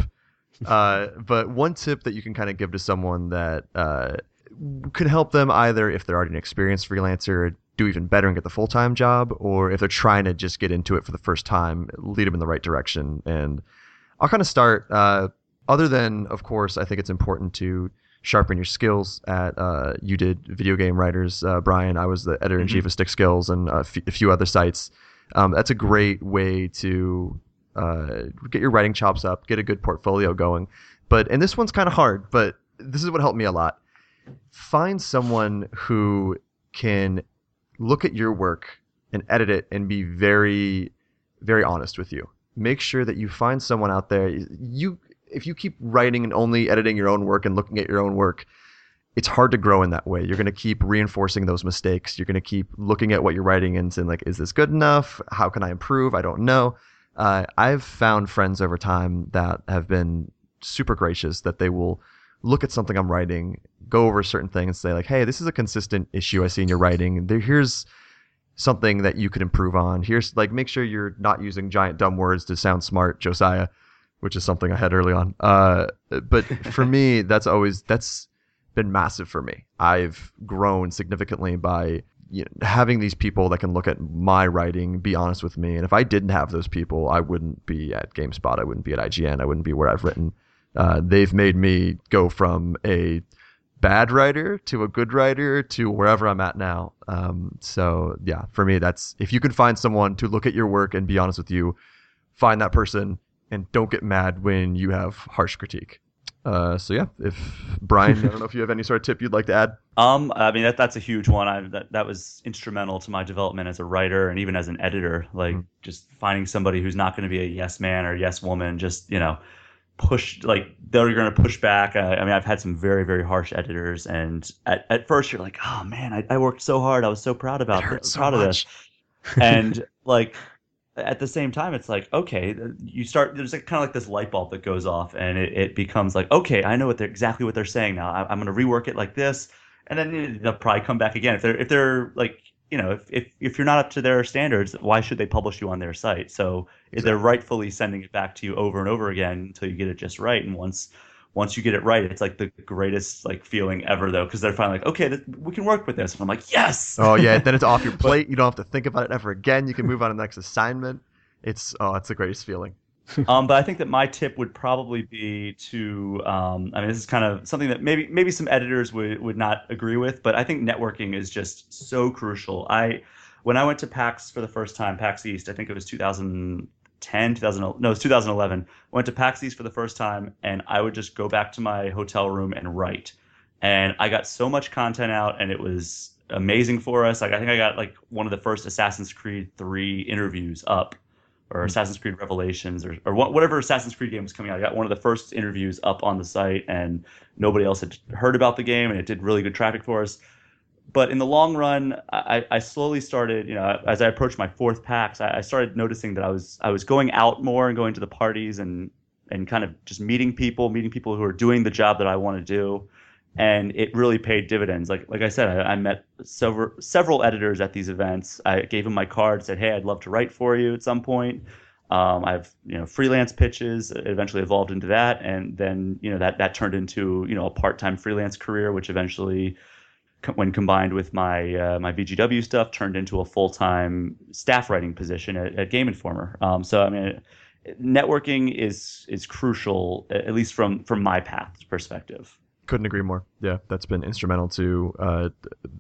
uh, <laughs> but one tip that you can kind of give to someone that uh, could help them either if they're already an experienced freelancer do even better and get the full time job, or if they're trying to just get into it for the first time, lead them in the right direction. And I'll kind of start. Uh, other than, of course, I think it's important to sharpen your skills at. Uh, you did video game writers, uh, Brian. I was the editor in chief Mhm. of Stick Skills and a f- a few other sites. Um, that's a great way to uh, get your writing chops up, get a good portfolio going. But and this one's kind of hard, but this is what helped me a lot. Find someone who can look at your work and edit it and be very, very honest with you. Make sure that you find someone out there. You, if you keep writing and only editing your own work and looking at your own work, it's hard to grow in that way. You're going to keep reinforcing those mistakes. You're going to keep looking at what you're writing and saying like, is this good enough? How can I improve? I don't know. Uh, I've found friends over time that have been super gracious that they will look at something I'm writing, go over a certain things, and say like, "Hey, this is a consistent issue I see in your writing. There, here's something that you could improve on. Here's like, make sure you're not using giant dumb words to sound smart, Josiah, which is something I had early on. Uh, but for me, <laughs> that's always that's been massive for me. I've grown significantly by you know, having these people that can look at my writing, be honest with me. And if I didn't have those people, I wouldn't be at GameSpot. I wouldn't be at IGN. I wouldn't be where I've written. Uh, they've made me go from a bad writer to a good writer to wherever I'm at now. Um, so yeah, for me, that's if you can find someone to look at your work and be honest with you, find that person and don't get mad when you have harsh critique. Uh, so yeah, if Brian, I don't know if you have any sort of tip you'd like to add. <laughs> Um, I mean that that's a huge one. I that that was instrumental to my development as a writer and even as an editor. Like Mhm. just finding somebody who's not going to be a yes man or yes woman. Just you know, push like they're going to push back. I, I mean, I've had some very very harsh editors, and at, at first you're like, oh man, I, I worked so hard. I was so proud about this, so proud of this, <laughs> and like at the same time it's like okay you start there's like kind of like this light bulb that goes off and it, it becomes like okay i know what they're exactly what they're saying now. I, i'm going to rework it like this. And then eh, they'll probably come back again. If they're if they're like you know if, if if you're not up to their standards why should they publish you on their site so if they're rightfully sending it back to you over and over again until you get it just right and once once you get it right it's like the greatest like feeling ever though because they're finally like okay th- we can work with this and i'm like yes Oh yeah, then it's off your <laughs> plate. You don't have to think about it ever again. You can move on to the next assignment. It's oh, it's the greatest feeling. <laughs> um, but I think that my tip would probably be to, um, I mean, this is kind of something that maybe maybe some editors would would not agree with, but I think networking is just so crucial. I when I went to PAX for the first time, PAX East, I think it was 2010, 2000, no, it was 2011. I went to PAX East for the first time, and I would just go back to my hotel room and write, and I got so much content out, and it was amazing for us. Like I think I got like one of the first Assassin's Creed 3 interviews up or mm. Assassin's Creed Revelations or, or whatever Assassin's Creed game was coming out. I got one of the first interviews up on the site, and nobody else had heard about the game, and it did really good traffic for us. But in the long run, I, I slowly started, you know, as I approached my fourth PAX, I, I started noticing that I was I was going out more and going to the parties and and kind of just meeting people, meeting people who are doing the job that I want to do, and it really paid dividends. Like like I said, I, I met several several editors at these events. I gave them my card, said, "Hey, I'd love to write for you at some point." Um, I've you know freelance pitches. It eventually evolved into that, and then you know that that turned into you know a part time freelance career, which eventually, co- when combined with my uh, my VGW stuff, turned into a full time staff writing position at, at Game Informer. Um, so I mean, networking is is crucial, at least from from my path perspective. Couldn't agree more. Yeah, that's been instrumental to. Uh,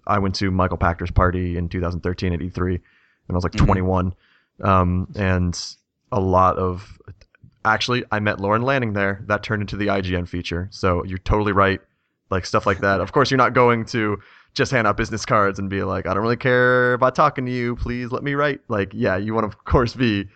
I went to Michael Pachter's party in 2013 at E3, and I was like Mhm. 21, um, and a lot of. Actually, I met Lorne Lanning there. That turned into the IGN feature. So you're totally right. Like stuff like that. Of course, you're not going to just hand out business cards and be like, I don't really care about talking to you. Please let me write. Like, yeah, you want to, of course, be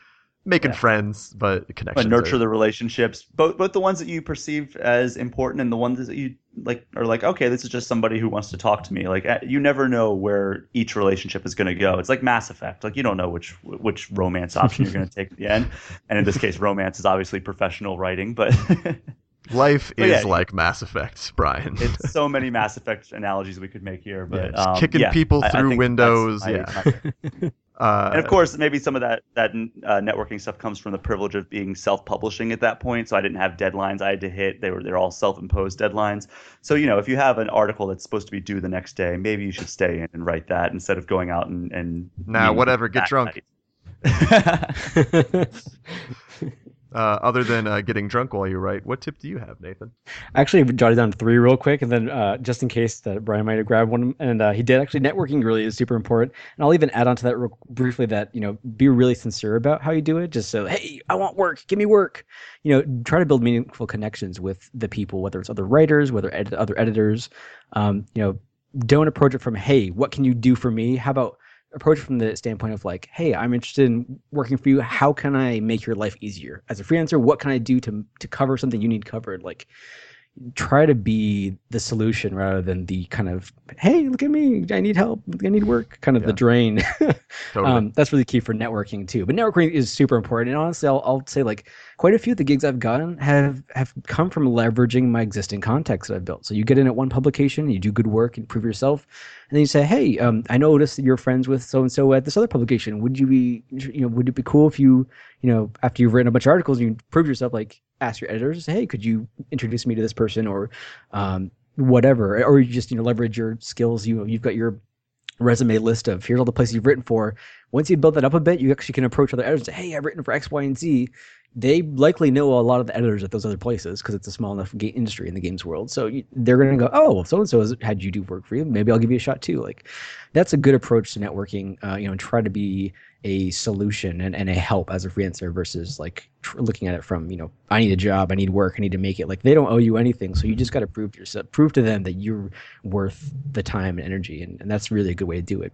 making Yeah. friends, but connections. and nurture are- the relationships both both the ones that you perceive as important and the ones that you like are like okay this is just somebody who wants to talk to me like uh, you never know where each relationship is going to go it's like mass effect like you don't know which which romance option you're going <laughs> to take at the end and in this case romance is obviously professional writing but <laughs> Life But is yeah. like Mass Effect, <laughs> Brian. it's so many mass effect analogies we could make here but Yeah, um, kicking yeah, people I- I through windows, yeah. <laughs> uh, and of course, maybe some of that that uh, networking stuff comes from the privilege of being self-publishing at that point. So I didn't have deadlines I had to hit; they were they're all self-imposed deadlines. So you know, if you have an article that's supposed to be due the next day, maybe you should stay in and write that instead of going out and and Nah, whatever, get drunk. <laughs> Uh, other than uh, getting drunk while you write, what tip do you have, Nathan? I actually jotted down three real quick, and then uh, just in case that Brian might have grabbed one, and uh, he did actually. Networking really is super important, and I'll even add on to that real briefly that you know be really sincere about how you do it. Just so hey, I want work, give me work. You know, try to build meaningful connections with the people, whether it's other writers, whether ed- other editors. Um, you know, don't approach it from hey, what can you do for me? How about approach from the standpoint of like, hey, I'm interested in working for you. How can I make your life easier as a freelancer? What can I do to to cover something you need covered? Like, try to be the solution rather than the kind of hey look at me i need help i need work kind of yeah. the drain <laughs> totally. um, that's really key for networking too but networking is super important and honestly I'll, I'll say like quite a few of the gigs i've gotten have have come from leveraging my existing contacts that i've built so you get in at one publication you do good work and prove yourself and then you say hey um, i noticed that you're friends with so and so at this other publication would you be you know would it be cool if you you know after you've written a bunch of articles and you prove yourself like ask your editors, hey, could you introduce me to this person or um, whatever, or you just you know leverage your skills. You you've got your resume list of here's all the places you've written for. Once you build that up a bit, you actually can approach other editors and say, hey, I've written for X, Y, and Z. They likely know a lot of the editors at those other places because it's a small enough ga- industry in the games world. So you, they're going to go, oh, so and so has had you do work for you. Maybe I'll give you a shot too. Like that's a good approach to networking. Uh, you know, and try to be a solution and, and a help as a freelancer versus like tr- looking at it from you know I need a job, I need work, I need to make it. Like they don't owe you anything, so you just got to prove to yourself, prove to them that you're worth the time and energy, and, and that's really a good way to do it.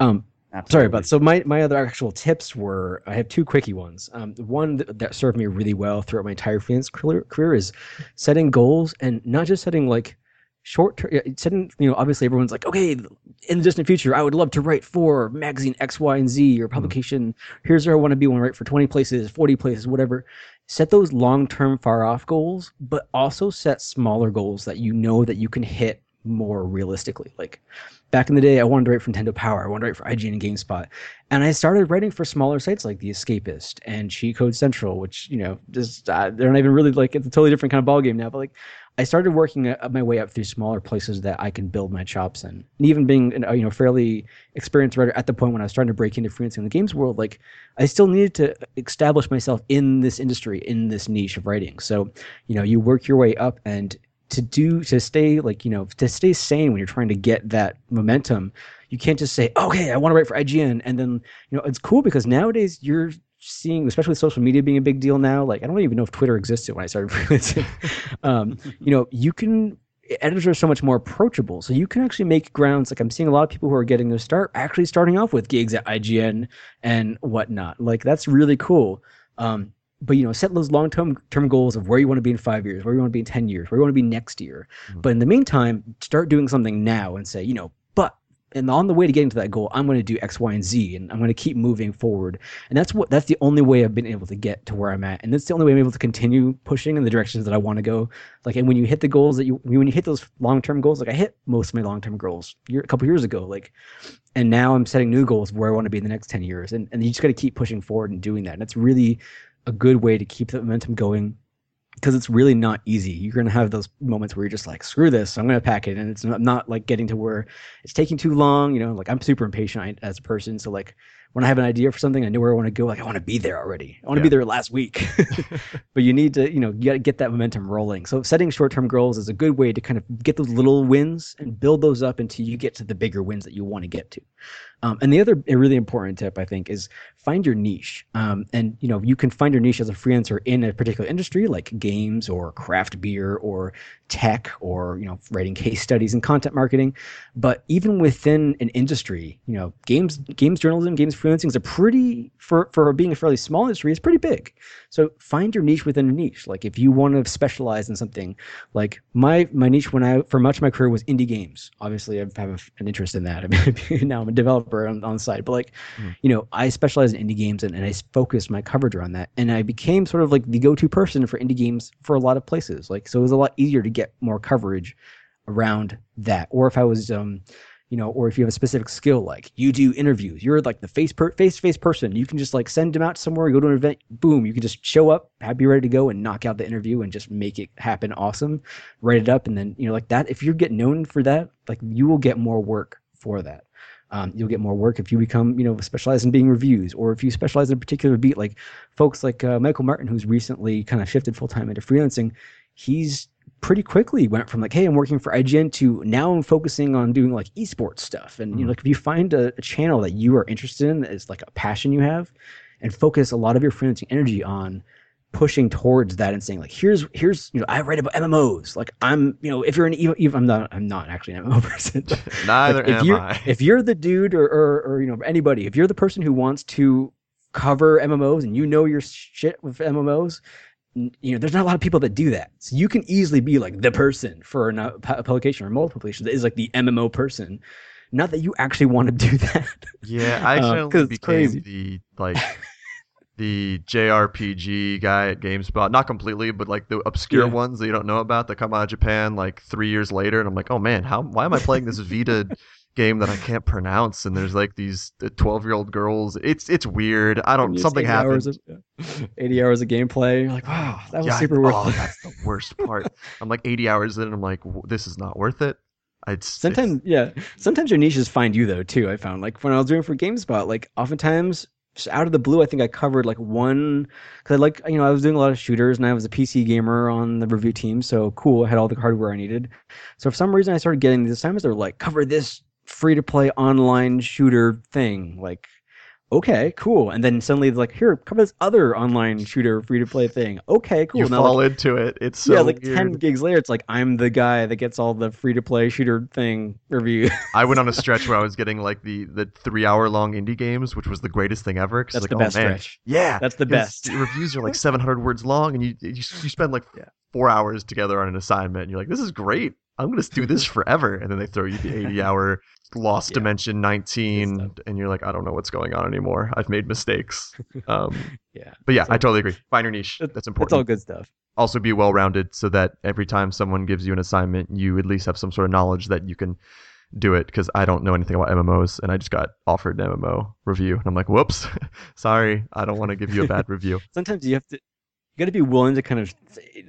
Um, Absolutely. Sorry about so my my other actual tips were I have two quickie ones. Um, one that, that served me really well throughout my entire freelance career, career is setting goals and not just setting like short term setting you know obviously everyone's like okay in the distant future i would love to write for magazine x y and z or hmm. publication mm. here's where i want to be when i write for 20 places 40 places whatever set those long term far off goals but also set smaller goals that you know that you can hit more realistically like back in the day i wanted to write for nintendo power i wanted to write for ign and gamespot and i started writing for smaller sites like the escapist and cheat code central which you know just uh, they're not even really like it's a totally different kind of ball game now but like I started working uh, my way up through smaller places that I can build my chops in. And even being a uh, you know fairly experienced writer at the point when I was starting to break into freelancing in the games world, like I still needed to establish myself in this industry, in this niche of writing. So, you know, you work your way up and to do to stay like, you know, to stay sane when you're trying to get that momentum, you can't just say, okay, I want to write for IGN. And then, you know, it's cool because nowadays you're seeing, especially with social media being a big deal now. Like I don't even know if Twitter existed when I started <laughs> freelancing. um, <laughs> you know, you can editors are so much more approachable, so you can actually make grounds. Like I'm seeing a lot of people who are getting their start actually starting off with gigs at IGN and whatnot. Like that's really cool. Um, but you know, set those long term term goals of where you want to be in five years, where you want to be in ten years, where you want to be next year. Mm-hmm. But in the meantime, start doing something now and say, you know, and on the way to getting to that goal, I'm going to do X, Y, and Z, and I'm going to keep moving forward. And that's what that's the only way I've been able to get to where I'm at, and that's the only way I'm able to continue pushing in the directions that I want to go. Like, and when you hit the goals that you when you hit those long term goals, like I hit most of my long term goals year, a couple years ago, like, and now I'm setting new goals where I want to be in the next ten years, and and you just got to keep pushing forward and doing that. And it's really a good way to keep the momentum going because it's really not easy. You're going to have those moments where you're just like, screw this, I'm going to pack it. And it's not, not, like getting to where it's taking too long. You know, like I'm super impatient as a person. So, like, when I have an idea for something, I know where I want to go. Like, I want to be there already. I want to yeah. be there last week. <laughs> <laughs> but you need to, you know, get, get that momentum rolling. So, setting short term goals is a good way to kind of get those little wins and build those up until you get to the bigger wins that you want to get to. Um, and the other really important tip, I think, is find your niche. Um, and you know, you can find your niche as a freelancer in a particular industry, like games or craft beer or tech or you know, writing case <laughs> studies and content marketing. But even within an industry, you know, games games journalism, games freelancing is a pretty for for being a fairly small industry, it's pretty big. So find your niche within a niche. Like if you want to specialize in something, like my my niche when I for much of my career was indie games. Obviously, I have an interest in that. <laughs> I mean, now I'm a developer on, on the side, but like, mm. you know, I specialize in indie games and, and I focused my coverage around that, and I became sort of like the go-to person for indie games for a lot of places. Like, so it was a lot easier to get more coverage around that. Or if I was um you know, or if you have a specific skill, like you do interviews, you're like the face per face to face person. You can just like send them out somewhere, go to an event, boom, you can just show up, be ready to go and knock out the interview and just make it happen awesome, write it up, and then you know like that. If you get known for that, like you will get more work for that. Um, you'll get more work if you become, you know, specialized in being reviews, or if you specialize in a particular beat, like folks like uh, Michael Martin, who's recently kind of shifted full time into freelancing. He's pretty quickly went from like, hey, I'm working for IGN to now I'm focusing on doing like esports stuff. And you know, mm. like if you find a, a channel that you are interested in that is like a passion you have, and focus a lot of your freelancing energy on pushing towards that and saying like here's here's you know I write about MMOs like I'm you know if you're an even, even I'm not I'm not actually an MMO <laughs> person <laughs> Neither like, if am you're I. if you're the dude or, or or you know anybody if you're the person who wants to cover MMOs and you know your shit with MMOs you know there's not a lot of people that do that so you can easily be like the person for a publication or multiple publications that is like the MMO person not that you actually want to <laughs> do that Yeah, I Um, actually it's became the like the JRPG guy at GameSpot. Not completely, but like the obscure Yeah. ones that you don't know about that come out of Japan like three years later, and I'm like, oh man, how why am I playing this Vita game that I can't pronounce? And there's like these uh, twelve year old girls. It's it's weird. I don't. Something 80 hours of, 80 hours of gameplay you're like wow that was Yeah, super worth oh, it that's the <laughs> worst part. I'm like 80 hours in, and I'm like, this is not worth it. It's Sometimes, yeah. Sometimes your niches find you though too. I found like when I was doing for GameSpot, like oftentimes just out of the blue, I think I covered like one because I like you know I was doing a lot of shooters and I was a PC gamer on the review team, so cool. I had all the hardware I needed. So for some reason, I started getting these assignments that were like cover this free to play online shooter thing, like. Okay, cool. And then suddenly, it's like, here, come this other online shooter free to play thing. Okay, cool. you Now, fall like, into it. It's so yeah, like weird. 10 gigs later, it's like, I'm the guy that gets all the free to play shooter thing review. <laughs> I went on a stretch where I was getting like the the three hour long indie games, which was the greatest thing ever. That's like, the oh, best man. stretch. Yeah, That's the best. the reviews are like 700 words long, and you you, you spend like Yeah. four hours together on an assignment, and you're like, this is great. I'm gonna do this forever, and then they throw you the <laughs> 80 hour Lost Yeah. Dimension 19, and you're like, I don't know what's going on anymore. I've made mistakes. <laughs> Um, Yeah. but yeah, So- I totally agree. Find your niche. That's It's important all good stuff. also be well rounded so that every time someone gives you an assignment, you at least have some sort of knowledge that you can do it. Because I don't know anything about MMOs, and I just got offered an MMO review, and I'm like, whoops, <laughs> sorry, I don't want to give you a bad review. Sometimes you have to, you got to be willing to kind of,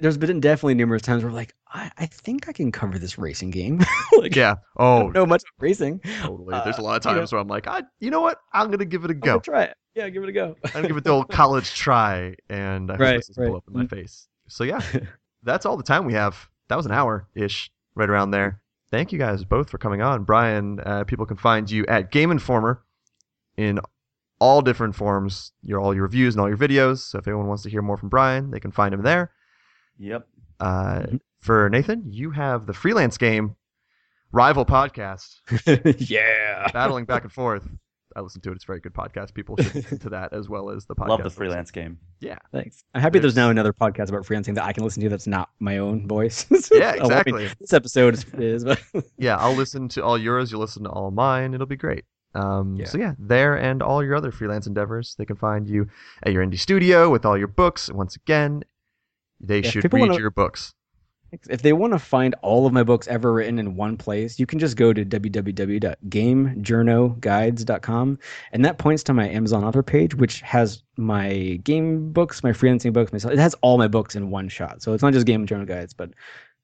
there's been definitely numerous times where like, I, I think I can cover this racing game. <laughs> like, Yeah. Oh, don't much about racing. totally. There's a Uh, lot of you know- times where I'm like, I, you know what? I'm gonna give it a I'm go. gonna try it. Yeah, give it a go. I'm gonna give it the old <laughs> college try, and I hope Right, this doesn't blow up in my face. So yeah, <laughs> that's all the time we have. That was an hour ish, right around there. Thank you guys both for coming on. Brian, uh, people can find you at Game Informer in all different forms. Your all your reviews and all your videos. So if anyone wants to hear more from Brian, they can find him there. Yep. Uh, Mhm. For Nathan, you have the freelance game rival podcast <laughs> yeah. battling back and forth. I listen to it. It's a very good podcast. People should listen to that as well as the podcast. <laughs> Love the freelance game. Yeah. Thanks. I'm happy there's There's- now another podcast about freelancing that I can listen to that's not my own voice. <laughs> Yeah, I mean, exactly. this episode is, is but yeah, I'll listen to all yours. You'll listen to all mine. It'll be great. Um, Yeah. So yeah, there and all your other freelance endeavors, they can find you at your indie studio with all your books. And once again, they Yeah, should read wanna- your books. If they want to find all of my books ever written in one place, you can just go to www.gamejournoguides.com, and that points to my Amazon author page, which has my game books, my freelancing books, myself. It has all my books in one shot. So it's not just Game Journo Guides, but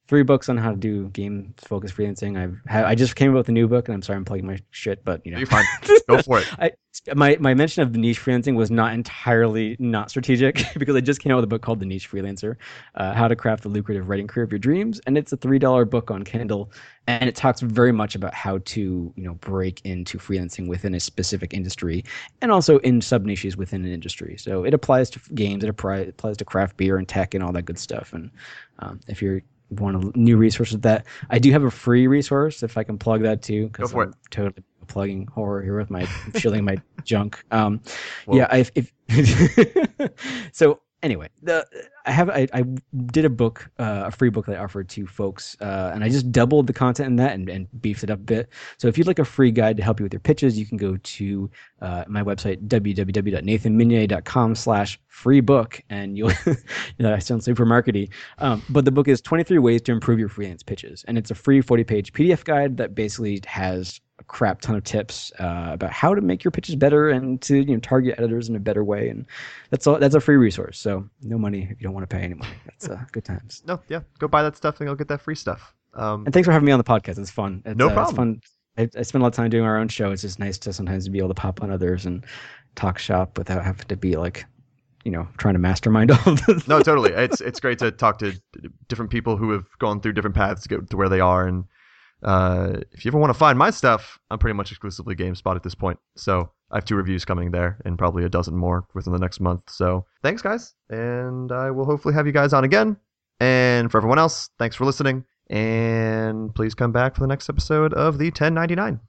three books on how to do game focused freelancing. I've ha- I just came up with a new book, and I'm sorry I'm plugging my shit, but you know, You're fine. Go for it. <laughs> I my my mention of the niche freelancing was not entirely not strategic <laughs> because I just came out with a book called The Niche Freelancer, uh, How to Craft the Lucrative Writing Career of Your Dreams, and it's a three dollar book on Kindle, and it talks very much about how to you know break into freelancing within a specific industry, and also in sub niches within an industry. So it applies to games, it applies to craft beer and tech and all that good stuff. And um, if you're want a new resource with that, I do have a free resource if I can plug that too. Go for I'm Totally plugging horror here with my shilling my junk. Um, yeah, I, if <laughs> so. Anyway, the I have I, I did a book, uh, a free book that I offered to folks, uh, and I just doubled the content in that and, and beefed it up a bit. So if you'd like a free guide to help you with your pitches, you can go to uh, my website www.nathanmeunier.com slash free book, and you'll. <laughs> you know, I sound super markety, um, but the book is 23 ways to improve your freelance pitches, and it's a free 40 page PDF guide that basically has a crap ton of tips uh, about how to make your pitches better and to you know target editors in a better way, and that's all. That's a free resource, so no money if you don't want to pay any money. That's uh, good times. No, yeah, go buy that stuff and you'll get that free stuff. Um, And thanks for having me on the podcast. It's fun. It's, No uh, problem. It's fun. I, I spend a lot of time doing our own show. It's just nice to sometimes be able to pop on others and talk shop without having to be like, you know, trying to mastermind <laughs> all of this. no, totally. It's it's great to talk to different people who have gone through different paths to get to where they are. And uh, if you ever want to find my stuff, I'm pretty much exclusively GameSpot at this point. So I have two reviews coming there and probably a dozen more within the next month. So thanks, guys. And I will hopefully have you guys on again. And for everyone else, thanks for listening. And please come back for the next episode of the 1099.